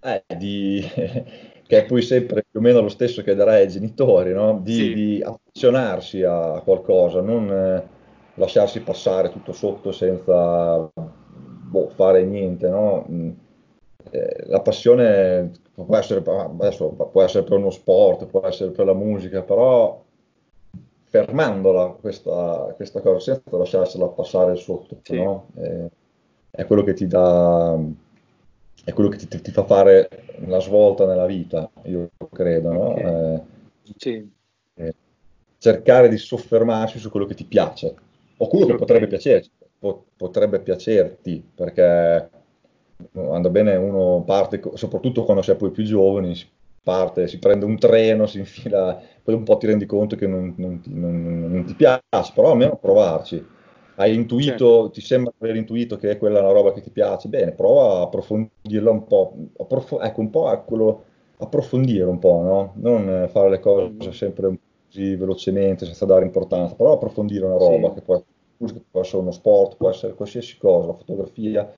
Eh, di, <laughs> che è poi sempre più o meno lo stesso che darei ai genitori, no? di, sì. di affezionarsi a qualcosa, non eh, lasciarsi passare tutto sotto senza boh, fare niente. No? Eh, la passione può essere, adesso, può essere per uno sport, può essere per la musica, però fermandola questa, questa cosa senza lasciarsela passare sotto, sì. no? è, è, quello che ti dà, è quello che ti, ti, fa fare una svolta nella vita, io credo, no? okay. eh, sì. eh, cercare di soffermarsi su quello che ti piace o quello che okay. potrebbe piacerti, potrebbe piacerti, perché andrà bene uno parte, soprattutto quando si è poi più giovani, si parte, si prende un treno, si infila, poi un po' ti rendi conto che non, non, ti, non, non ti, piace, però almeno provarci. Hai intuito, certo. ti sembra aver intuito che è quella una roba che ti piace, bene, prova a approfondirla un po', approf- ecco un po' a quello, approfondire un po', no? Non fare le cose mm. sempre così velocemente, senza dare importanza, però approfondire una roba sì. che può, può essere uno sport, può essere qualsiasi cosa, la fotografia,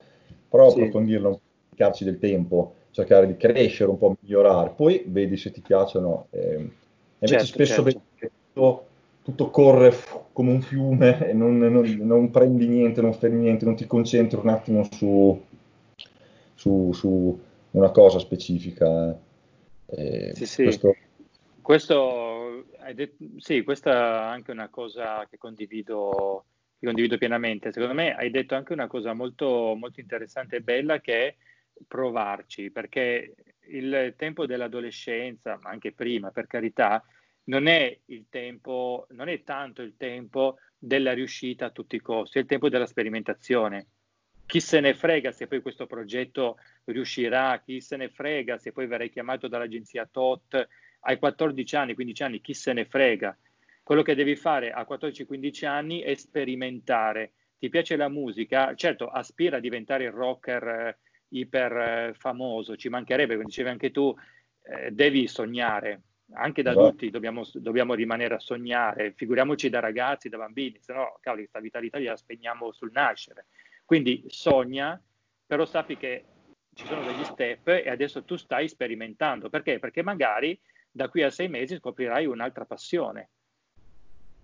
però sì. approfondirlo, dedicarci del tempo, cercare di crescere un po', migliorare, poi vedi se ti piacciono. Eh, invece certo, spesso certo. vedi tutto, tutto, corre come un fiume <laughs> e non, non, non, prendi niente, non fai niente, non ti concentri un attimo su, su, su una cosa specifica. Eh, sì, sì. Questo... questo detto, sì, questa è anche una cosa che condivido ti condivido pienamente. Secondo me hai detto anche una cosa molto, molto interessante e bella che è provarci, perché il tempo dell'adolescenza, ma anche prima, per carità, non è tempo, non è tanto il tempo della riuscita a tutti i costi, è il tempo della sperimentazione. Chi se ne frega se poi questo progetto riuscirà, chi se ne frega se poi verrai chiamato dall'agenzia TOT ai 14 anni, 15 anni, chi se ne frega quello che devi fare a 14-15 anni è sperimentare. Ti piace la musica? Certo, aspira a diventare il rocker eh, iper eh, famoso, ci mancherebbe, come dicevi anche tu, eh, devi sognare, anche da adulti dobbiamo, dobbiamo, rimanere a sognare, figuriamoci da ragazzi, da bambini, se no, cavoli, questa vitalità la spegniamo sul nascere. Quindi sogna, però sappi che ci sono degli step e adesso tu stai sperimentando. Perché? Perché magari da qui a sei mesi scoprirai un'altra passione.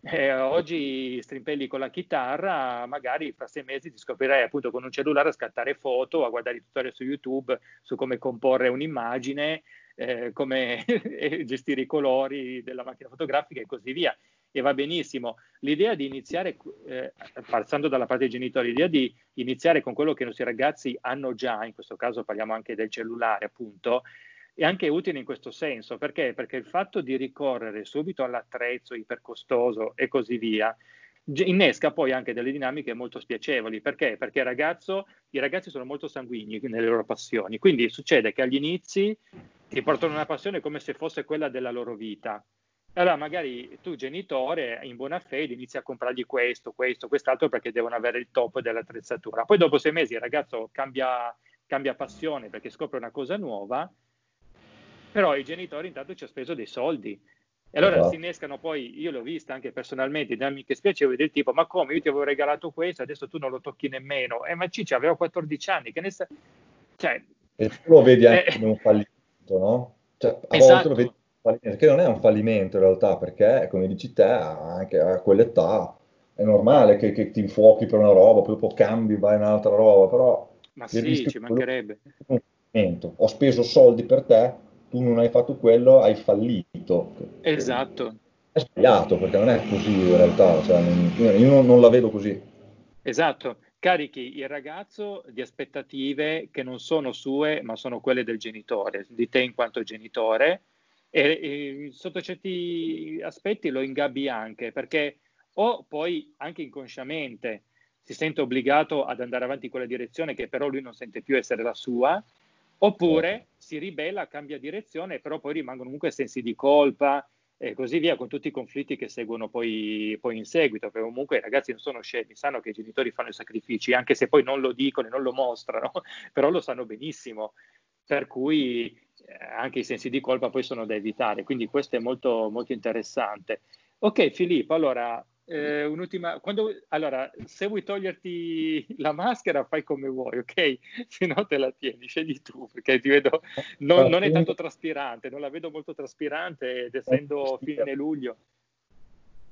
Eh, oggi strimpelli con la chitarra, magari fra sei mesi ti scoprirai appunto con un cellulare a scattare foto, a guardare i tutorial su YouTube su come comporre un'immagine, eh, come <laughs> gestire i colori della macchina fotografica e così via. E va benissimo. L'idea di iniziare, eh, passando dalla parte dei genitori, l'idea di iniziare con quello che i nostri ragazzi hanno già, in questo caso parliamo anche del cellulare appunto, è anche utile in questo senso, perché? Perché il fatto di ricorrere subito all'attrezzo ipercostoso e così via, innesca poi anche delle dinamiche molto spiacevoli. Perché? Perché ragazzo, i ragazzi sono molto sanguigni nelle loro passioni, quindi succede che agli inizi ti portano una passione come se fosse quella della loro vita. Allora magari tu genitore in buona fede inizi a comprargli questo, questo, quest'altro perché devono avere il top dell'attrezzatura. Poi dopo sei mesi il ragazzo cambia, cambia passione perché scopre una cosa nuova però i genitori intanto ci ha speso dei soldi. E allora esatto. si innescano poi, io l'ho vista anche personalmente, dinamiche spiacevoli del tipo, ma come, io ti avevo regalato questo, adesso tu non lo tocchi nemmeno. Eh, ma Ciccia aveva 14 anni, che ne sa... Cioè, e tu lo vedi anche eh, come un fallimento, no? Cioè, a esatto. volte lo vedi come un fallimento, che non è un fallimento in realtà, perché, come dici te, anche a quell'età è normale che, che ti infuochi per una roba, poi dopo cambi, vai in un'altra roba, però... Ma sì, ci mancherebbe. Ho speso soldi per te, tu non hai fatto quello, hai fallito. Esatto. È sbagliato perché non è così in realtà, cioè, io non, non la vedo così. Esatto, carichi il ragazzo di aspettative che non sono sue, ma sono quelle del genitore, di te in quanto genitore, e, e, sotto certi aspetti lo ingabbi anche, perché o poi anche inconsciamente si sente obbligato ad andare avanti in quella direzione che però lui non sente più essere la sua, Oppure certo. si ribella, cambia direzione, però poi rimangono comunque sensi di colpa e così via, con tutti i conflitti che seguono poi, poi in seguito, perché comunque i ragazzi non sono scemi, sanno che i genitori fanno i sacrifici, anche se poi non lo dicono e non lo mostrano, <laughs> però lo sanno benissimo, per cui eh, anche i sensi di colpa poi sono da evitare, quindi questo è molto, molto interessante. Ok Filippo, allora eh, un'ultima, quando, allora, se vuoi toglierti <laughs> la maschera fai come vuoi, ok? <laughs> Se no te la tieni, scegli tu, perché ti vedo, non, non è tanto traspirante, non la vedo molto traspirante ed essendo fine luglio.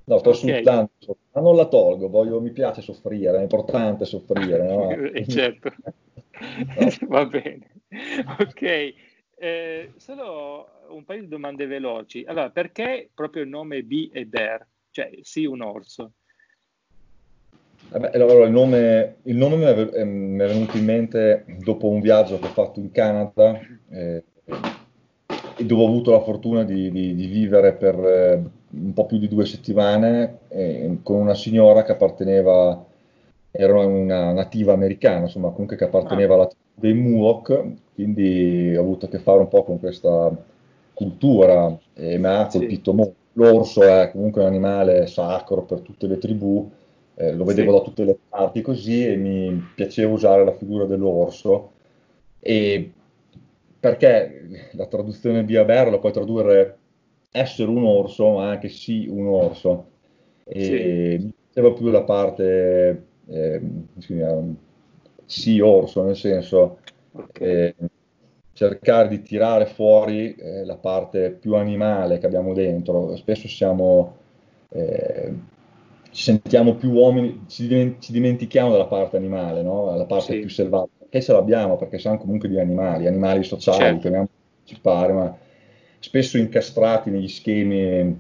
No, sto okay. sudando, ma non la tolgo, voglio, mi piace soffrire, è importante soffrire. No? <laughs> eh, certo, va bene. Ok, eh, solo un paio di domande veloci. Allora, perché proprio il nome B e Bear? Cioè sì un orso. Allora, il, nome, il nome mi, è, eh, mi è, venuto in mente dopo un viaggio che ho fatto in Canada eh, dove ho avuto la fortuna di, di, di vivere per eh, un po' più di due settimane eh, con una signora che apparteneva, era una nativa americana, insomma comunque che apparteneva ah. alla dei Muok, quindi ho avuto a che fare un po' con questa cultura e mi ha colpito sì. molto l'orso è comunque un animale sacro per tutte le tribù, eh, lo vedevo sì. da tutte le parti così e mi piaceva usare la figura dell'orso. E perché la traduzione di Aber lo puoi tradurre essere un orso, ma anche sì un orso. E sì. mi piaceva più la parte eh, sì orso, nel senso okay. eh, cercare di tirare fuori eh, la parte più animale che abbiamo dentro. Spesso siamo, eh, ci sentiamo più uomini, ci, dimentichiamo della parte animale, no? la parte sì. più selvaggia, che ce l'abbiamo perché siamo comunque di animali, animali sociali, certo. chiamiamo partecipare, ma spesso incastrati negli schemi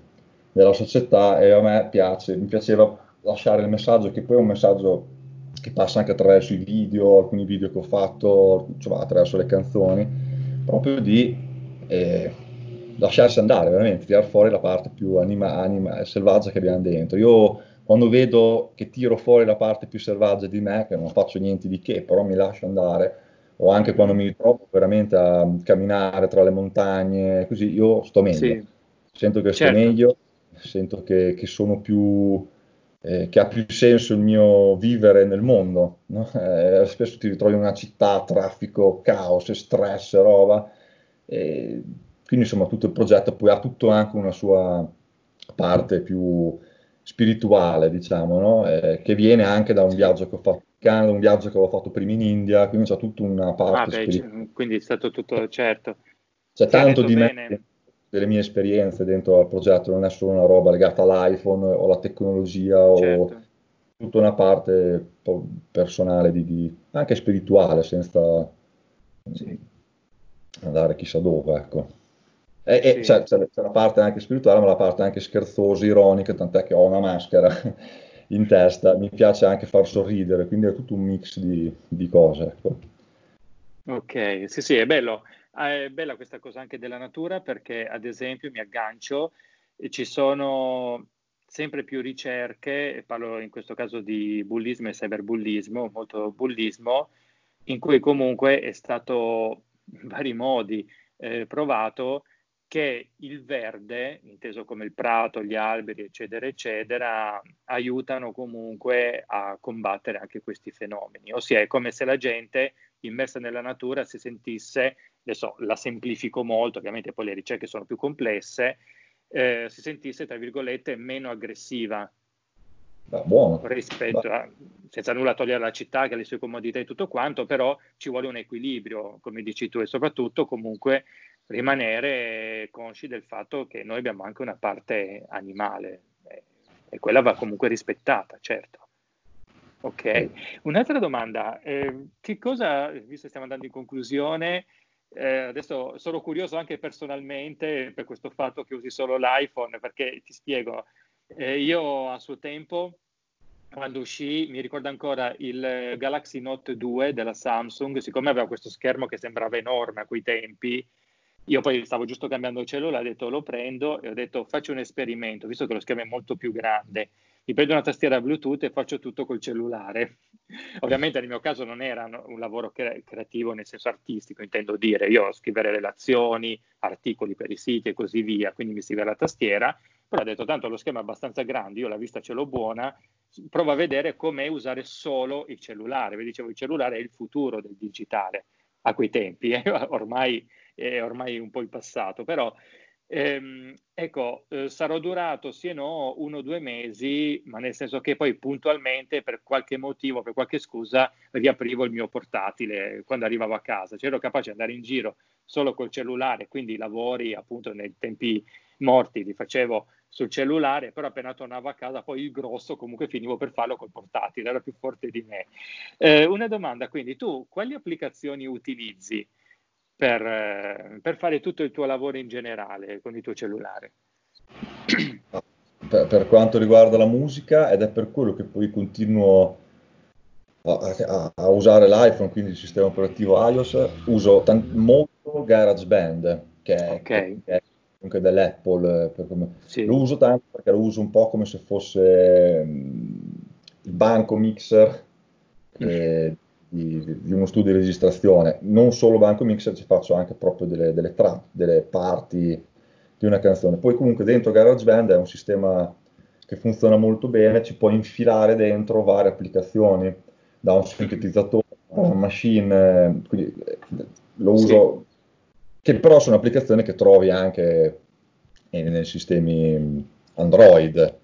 della società e a me piace, mi piaceva lasciare il messaggio che poi è un messaggio che passa anche attraverso i video, alcuni video che ho fatto, cioè, attraverso le canzoni, proprio di eh, lasciarsi andare, veramente, tirare fuori la parte più anima, anima, selvaggia che abbiamo dentro. Io quando vedo che tiro fuori la parte più selvaggia di me, che non faccio niente di che, però mi lascio andare, o anche quando mi ritrovo veramente a camminare tra le montagne, così io sto meglio. Sì. Sento che certo. sto meglio, sento che, che sono più eh, che ha più senso il mio vivere nel mondo. No? <laughs> Eh, spesso ti ritrovi in una città, traffico, caos, stress, roba. E quindi insomma tutto il progetto poi ha tutto anche una sua parte più spirituale, diciamo, no? eh, che viene anche da un viaggio che ho fatto in Canada, un viaggio che avevo fatto prima in India, quindi c'è tutta una parte ah, beh, Quindi è stato tutto certo. C'è tanto di bene. me, delle mie esperienze dentro al progetto, non è solo una roba legata all'iPhone o alla tecnologia certo. o tutta una parte personale, di, di, anche spirituale, senza sì. andare chissà dove, ecco. E, sì. e c'è, c'è, c'è, la parte anche spirituale, ma la parte anche scherzosa, ironica, tant'è che ho una maschera <laughs> in testa, mi piace anche far sorridere, quindi è tutto un mix di, di cose. Ecco. Ok, sì, sì, è bello. Ah, è bella questa cosa anche della natura perché, ad esempio, mi aggancio, ci sono sempre più ricerche, parlo in questo caso di bullismo e cyberbullismo, molto bullismo, in cui comunque è stato in vari modi eh, provato che il verde, inteso come il prato, gli alberi, eccetera, eccetera, aiutano comunque a combattere anche questi fenomeni. Ossia, è come se la gente immersa nella natura si sentisse, adesso la semplifico molto, ovviamente poi le ricerche sono più complesse, eh, si sentisse, tra virgolette, meno aggressiva. Buono. Rispetto a, senza nulla togliere la città, che ha le sue comodità e tutto quanto, però ci vuole un equilibrio, come dici tu, e soprattutto comunque rimanere consci del fatto che noi abbiamo anche una parte animale eh, e quella va comunque rispettata, certo. Ok, un'altra domanda, eh, che cosa, visto che stiamo andando in conclusione, eh, adesso sono curioso anche personalmente per questo fatto che usi solo l'iPhone, perché ti spiego, eh, io a suo tempo, quando uscì, mi ricordo ancora il Galaxy Note 2 della Samsung, siccome aveva questo schermo che sembrava enorme a quei tempi, io poi stavo giusto cambiando cellulare, ho detto lo prendo e ho detto faccio un esperimento, visto che lo schermo è molto più grande, mi prendo una tastiera Bluetooth e faccio tutto col cellulare. <laughs> Ovviamente nel mio caso non era un lavoro cre- creativo nel senso artistico, intendo dire, io scrivere relazioni, articoli per i siti e così via, quindi mi scrive la tastiera, però ho detto tanto lo schermo è abbastanza grande, io la vista ce l'ho buona, provo a vedere com'è usare solo il cellulare, vi dicevo il cellulare è il futuro del digitale a quei tempi, eh? <laughs> ormai è ormai un po' il passato, però ehm, ecco, eh, sarò durato sì e no uno o due mesi, ma nel senso che poi puntualmente per qualche motivo, per qualche scusa, riaprivo il mio portatile quando arrivavo a casa, ero capace di andare in giro solo col cellulare, quindi i lavori appunto nei tempi morti li facevo sul cellulare, però appena tornavo a casa poi il grosso comunque finivo per farlo col portatile, era più forte di me. Eh, una domanda, quindi tu quali applicazioni utilizzi? Per, eh, per, fare tutto il tuo lavoro in generale con il tuo cellulare. Per, per, quanto riguarda la musica, ed è per quello che poi continuo a, a, a usare l'iPhone, quindi il sistema operativo iOS, uso tant- molto GarageBand, che è, okay. che è comunque dell'Apple. Come, sì. Lo uso tanto perché lo uso un po' come se fosse um, il banco mixer. Eh, di, di, uno studio di registrazione. Non solo Banco Mixer, ci faccio anche proprio delle, delle trap, delle parti di una canzone. Poi comunque dentro GarageBand è un sistema che funziona molto bene, ci puoi infilare dentro varie applicazioni, da un sintetizzatore, da una machine, quindi eh, lo uso, sì. che però sono applicazioni che trovi anche nei sistemi Android,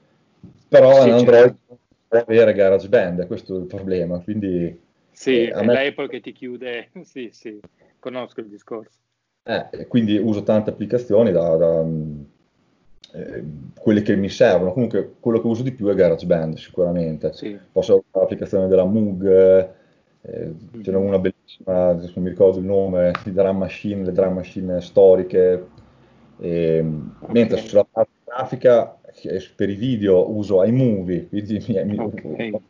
però sì, in Android certo. puoi avere GarageBand, questo è il problema, quindi sì, eh, è me... l'Apple che ti chiude, <laughs> sì, sì, conosco il discorso. Eh, quindi uso tante applicazioni da, da eh, quelle che mi servono. Comunque quello che uso di più è GarageBand, sicuramente. Sì. Posso usare l'applicazione della Moog, eh, mm. ce n'è una bellissima, adesso non mi ricordo il nome, di drum machine, le drum machine storiche. E, okay. Mentre sulla parte grafica, per i video uso iMovie, quindi mi, mi, okay mi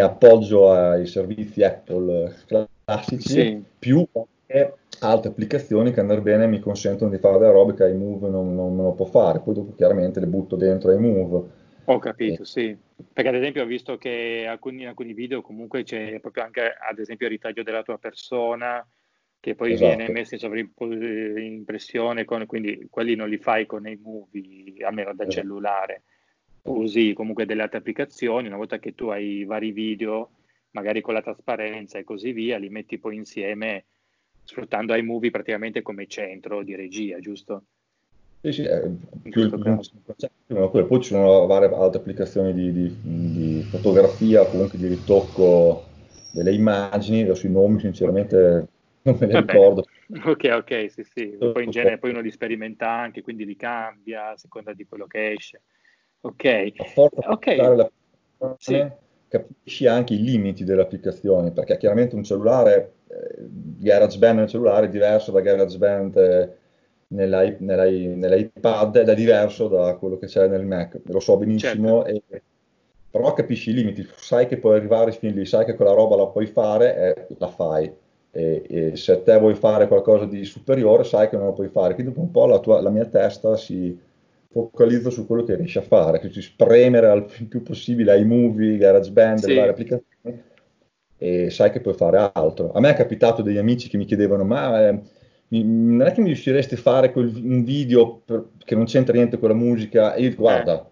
appoggio ai servizi Apple classici, sì. più altre applicazioni che andare bene mi consentono di fare delle robe che iMove non, non me lo può fare, poi dopo chiaramente le butto dentro iMove. Ho capito, e... sì. Perché ad esempio ho visto che alcuni, in alcuni video comunque c'è proprio anche ad esempio il ritaglio della tua persona che poi esatto. viene messo in sovrimpressione, con, quindi quelli non li fai con iMovie, almeno da esatto. cellulare usi comunque delle altre applicazioni, una volta che tu hai vari video, magari con la trasparenza e così via, li metti poi insieme, sfruttando iMovie praticamente come centro di regia, giusto? Sì, sì, è più il concetto, poi ci sono varie altre applicazioni di, di, di fotografia, comunque di ritocco delle immagini, adesso i nomi sinceramente non me Vabbè. ricordo. Ok, ok, sì, sì. Poi in genere poi uno li sperimenta anche, quindi li cambia a seconda di quello che esce. Ok. okay. La sì. capisci anche i limiti delle applicazioni, perché chiaramente un cellulare, eh, GarageBand nel cellulare è diverso da GarageBand eh, nell'i, nell'i, nell'iPad ed è diverso da quello che c'è nel Mac. Lo so benissimo, certo. e, però capisci i limiti, sai che puoi arrivare fin lì, sai che quella roba la puoi fare e la fai. E, e, se te vuoi fare qualcosa di superiore sai che non lo puoi fare, quindi dopo un po' la, tua, la mia testa si focalizza su quello che riesci a fare, che ci spremere al più possibile ai movie, GarageBand, sì. le varie applicazioni e sai che puoi fare altro. A me è capitato degli amici che mi chiedevano ma eh, non è che mi riusciresti a fare quel, un video per, che non c'entra niente con la musica e io guarda, eh.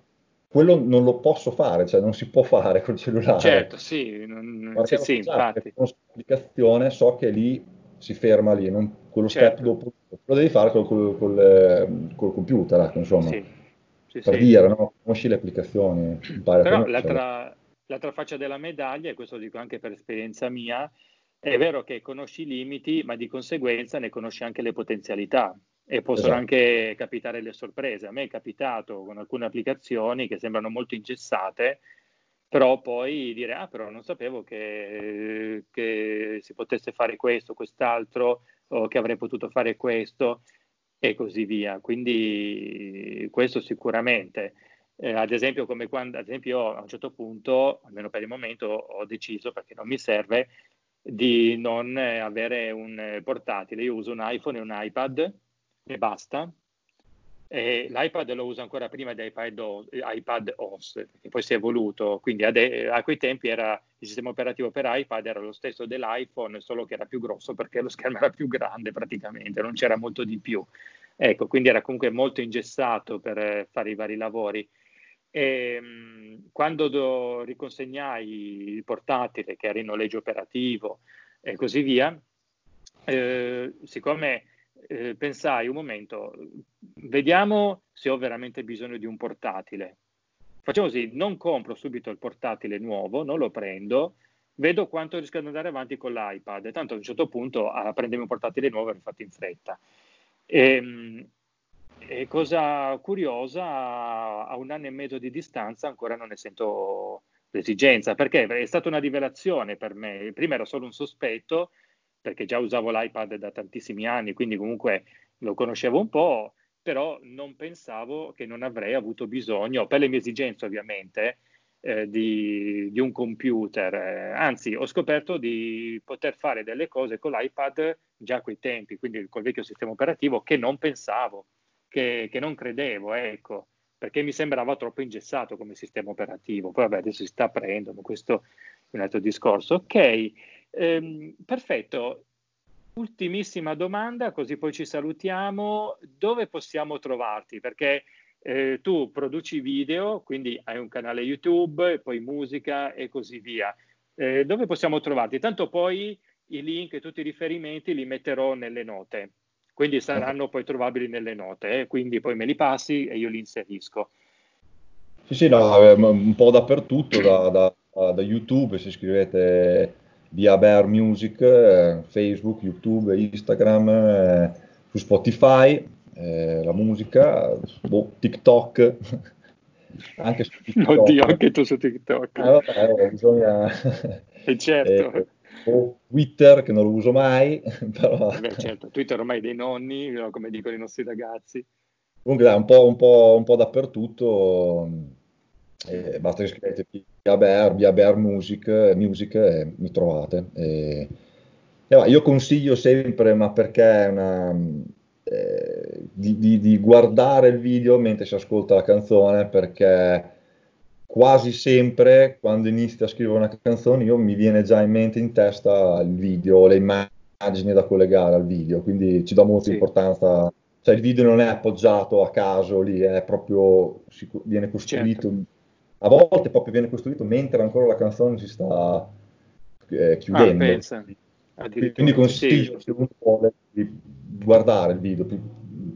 quello non lo posso fare, cioè non si può fare col cellulare. Certo, sì, non, sì, sì infatti. Con l'applicazione so che lì si ferma lì, non quello certo. step dopo lo devi fare col, col, col, eh, col computer, ecco, insomma. Sì. Sì, per dire, no? conosci le applicazioni. Però l'altra, l'altra faccia della medaglia, e questo lo dico anche per esperienza mia, è vero che conosci i limiti, ma di conseguenza ne conosci anche le potenzialità e possono esatto. anche capitare le sorprese. A me è capitato con alcune applicazioni che sembrano molto ingessate, però poi dire, ah, però non sapevo che, che si potesse fare questo, quest'altro, o che avrei potuto fare questo e così via. Quindi questo sicuramente. Eh, ad esempio, come quando, ad esempio, io a un certo punto, almeno per il momento, ho deciso, perché non mi serve, di non eh, avere un eh, portatile. Io uso un iPhone e un iPad e basta. E L'iPad lo uso ancora prima di iPad, iPad OS, perché poi si è evoluto. Quindi ade- a quei tempi era, il sistema operativo per iPad era lo stesso dell'iPhone, solo che era più grosso perché lo schermo era più grande praticamente, non c'era molto di più. Ecco, quindi era comunque molto ingessato per fare i vari lavori. E, ehm, quando do, riconsegnai il portatile che era in noleggio operativo e così via, eh, siccome eh, pensai un momento, vediamo se ho veramente bisogno di un portatile. Facciamo così, non compro subito il portatile nuovo, non lo prendo, vedo quanto riesco ad andare avanti con l'iPad. Tanto a un certo punto a prendermi un portatile nuovo l'ho fatto in fretta. E, ehm, e cosa curiosa, a un anno e mezzo di distanza ancora non ne sento l'esigenza, perché è stata una rivelazione per me. Prima era solo un sospetto, perché già usavo l'iPad da tantissimi anni, quindi comunque lo conoscevo un po', però non pensavo che non avrei avuto bisogno, per le mie esigenze ovviamente, eh, di, di, un computer. Anzi, ho scoperto di poter fare delle cose con l'iPad già a quei tempi, quindi col vecchio sistema operativo, che non pensavo che, che non credevo, ecco, perché mi sembrava troppo ingessato come sistema operativo. Poi vabbè, adesso si sta aprendo, ma questo è un altro discorso. Ok, ehm, perfetto. Ultimissima domanda, così poi ci salutiamo. Dove possiamo trovarti? Perché eh, tu produci video, quindi hai un canale YouTube, poi musica e così via. Eh, dove possiamo trovarti? Tanto poi i link e tutti i riferimenti li metterò nelle note quindi saranno poi trovabili nelle note, eh? quindi poi me li passi e io li inserisco. Sì, sì, no, un po' dappertutto, da, da, da YouTube, se scrivete via Bear Music, eh, Facebook, YouTube, Instagram, eh, su Spotify, eh, la musica, boh, TikTok, <laughs> anche su TikTok. Oddio, anche tu su TikTok. Eh, vabbè, bisogna... E certo. Twitter che non lo uso mai, <laughs> però... Beh, certo, Twitter ormai dei nonni, come dicono i nostri ragazzi. Comunque un po', un po', un po dappertutto, eh, basta che scrivete via Bear, via Bear Music, music e mi trovate. E, e, io consiglio sempre, ma perché è una... Eh, di, di, di guardare il video mentre si ascolta la canzone perché quasi sempre quando inizio a scrivere una canzone io mi viene già in mente in testa il video, le immagini da collegare al video, quindi ci do molta sì. importanza. Cioè il video non è appoggiato a caso lì, è proprio, viene costruito, certo. A volte proprio viene costruito mentre ancora la canzone si sta eh, chiudendo. Ah, Quindi consiglio sì. se uno vuole di guardare il video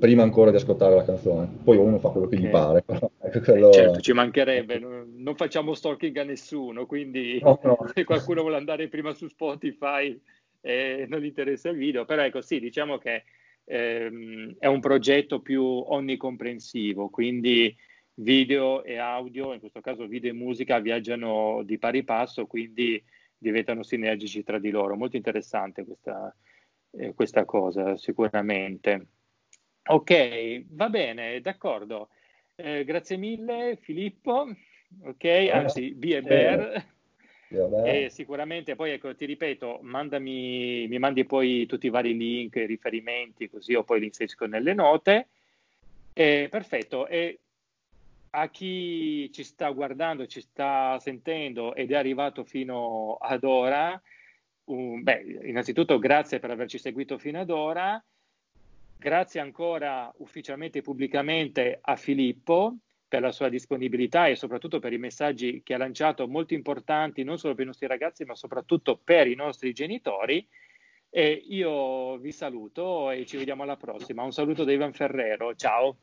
prima ancora di ascoltare la canzone. Poi uno fa quello che okay. gli pare. <laughs> Ecco, quello... certo, ci mancherebbe, non facciamo stalking a nessuno, quindi no, no. <laughs> se qualcuno vuole andare prima su Spotify e non interessa il video, però ecco sì, diciamo che ehm, è un progetto più onnicomprensivo, quindi video e audio, in questo caso video e musica, viaggiano di pari passo, quindi diventano sinergici tra di loro. Molto interessante questa, eh, questa cosa, sicuramente. Ok, va bene, d'accordo. Eh, grazie mille Filippo. Ok, anzi, B e Bear. E sicuramente poi ecco, ti ripeto, mandami, mi mandi poi tutti i vari link, riferimenti, così io poi li inserisco nelle note. Eh, perfetto. E a chi ci sta guardando, ci sta sentendo ed è arrivato fino ad ora, um, beh, innanzitutto grazie per averci seguito fino ad ora. Grazie ancora ufficialmente e pubblicamente a Filippo per la sua disponibilità e soprattutto per i messaggi che ha lanciato molto importanti non solo per i nostri ragazzi ma soprattutto per i nostri genitori. E io vi saluto e ci vediamo alla prossima. Un saluto da Ivan Ferrero, ciao.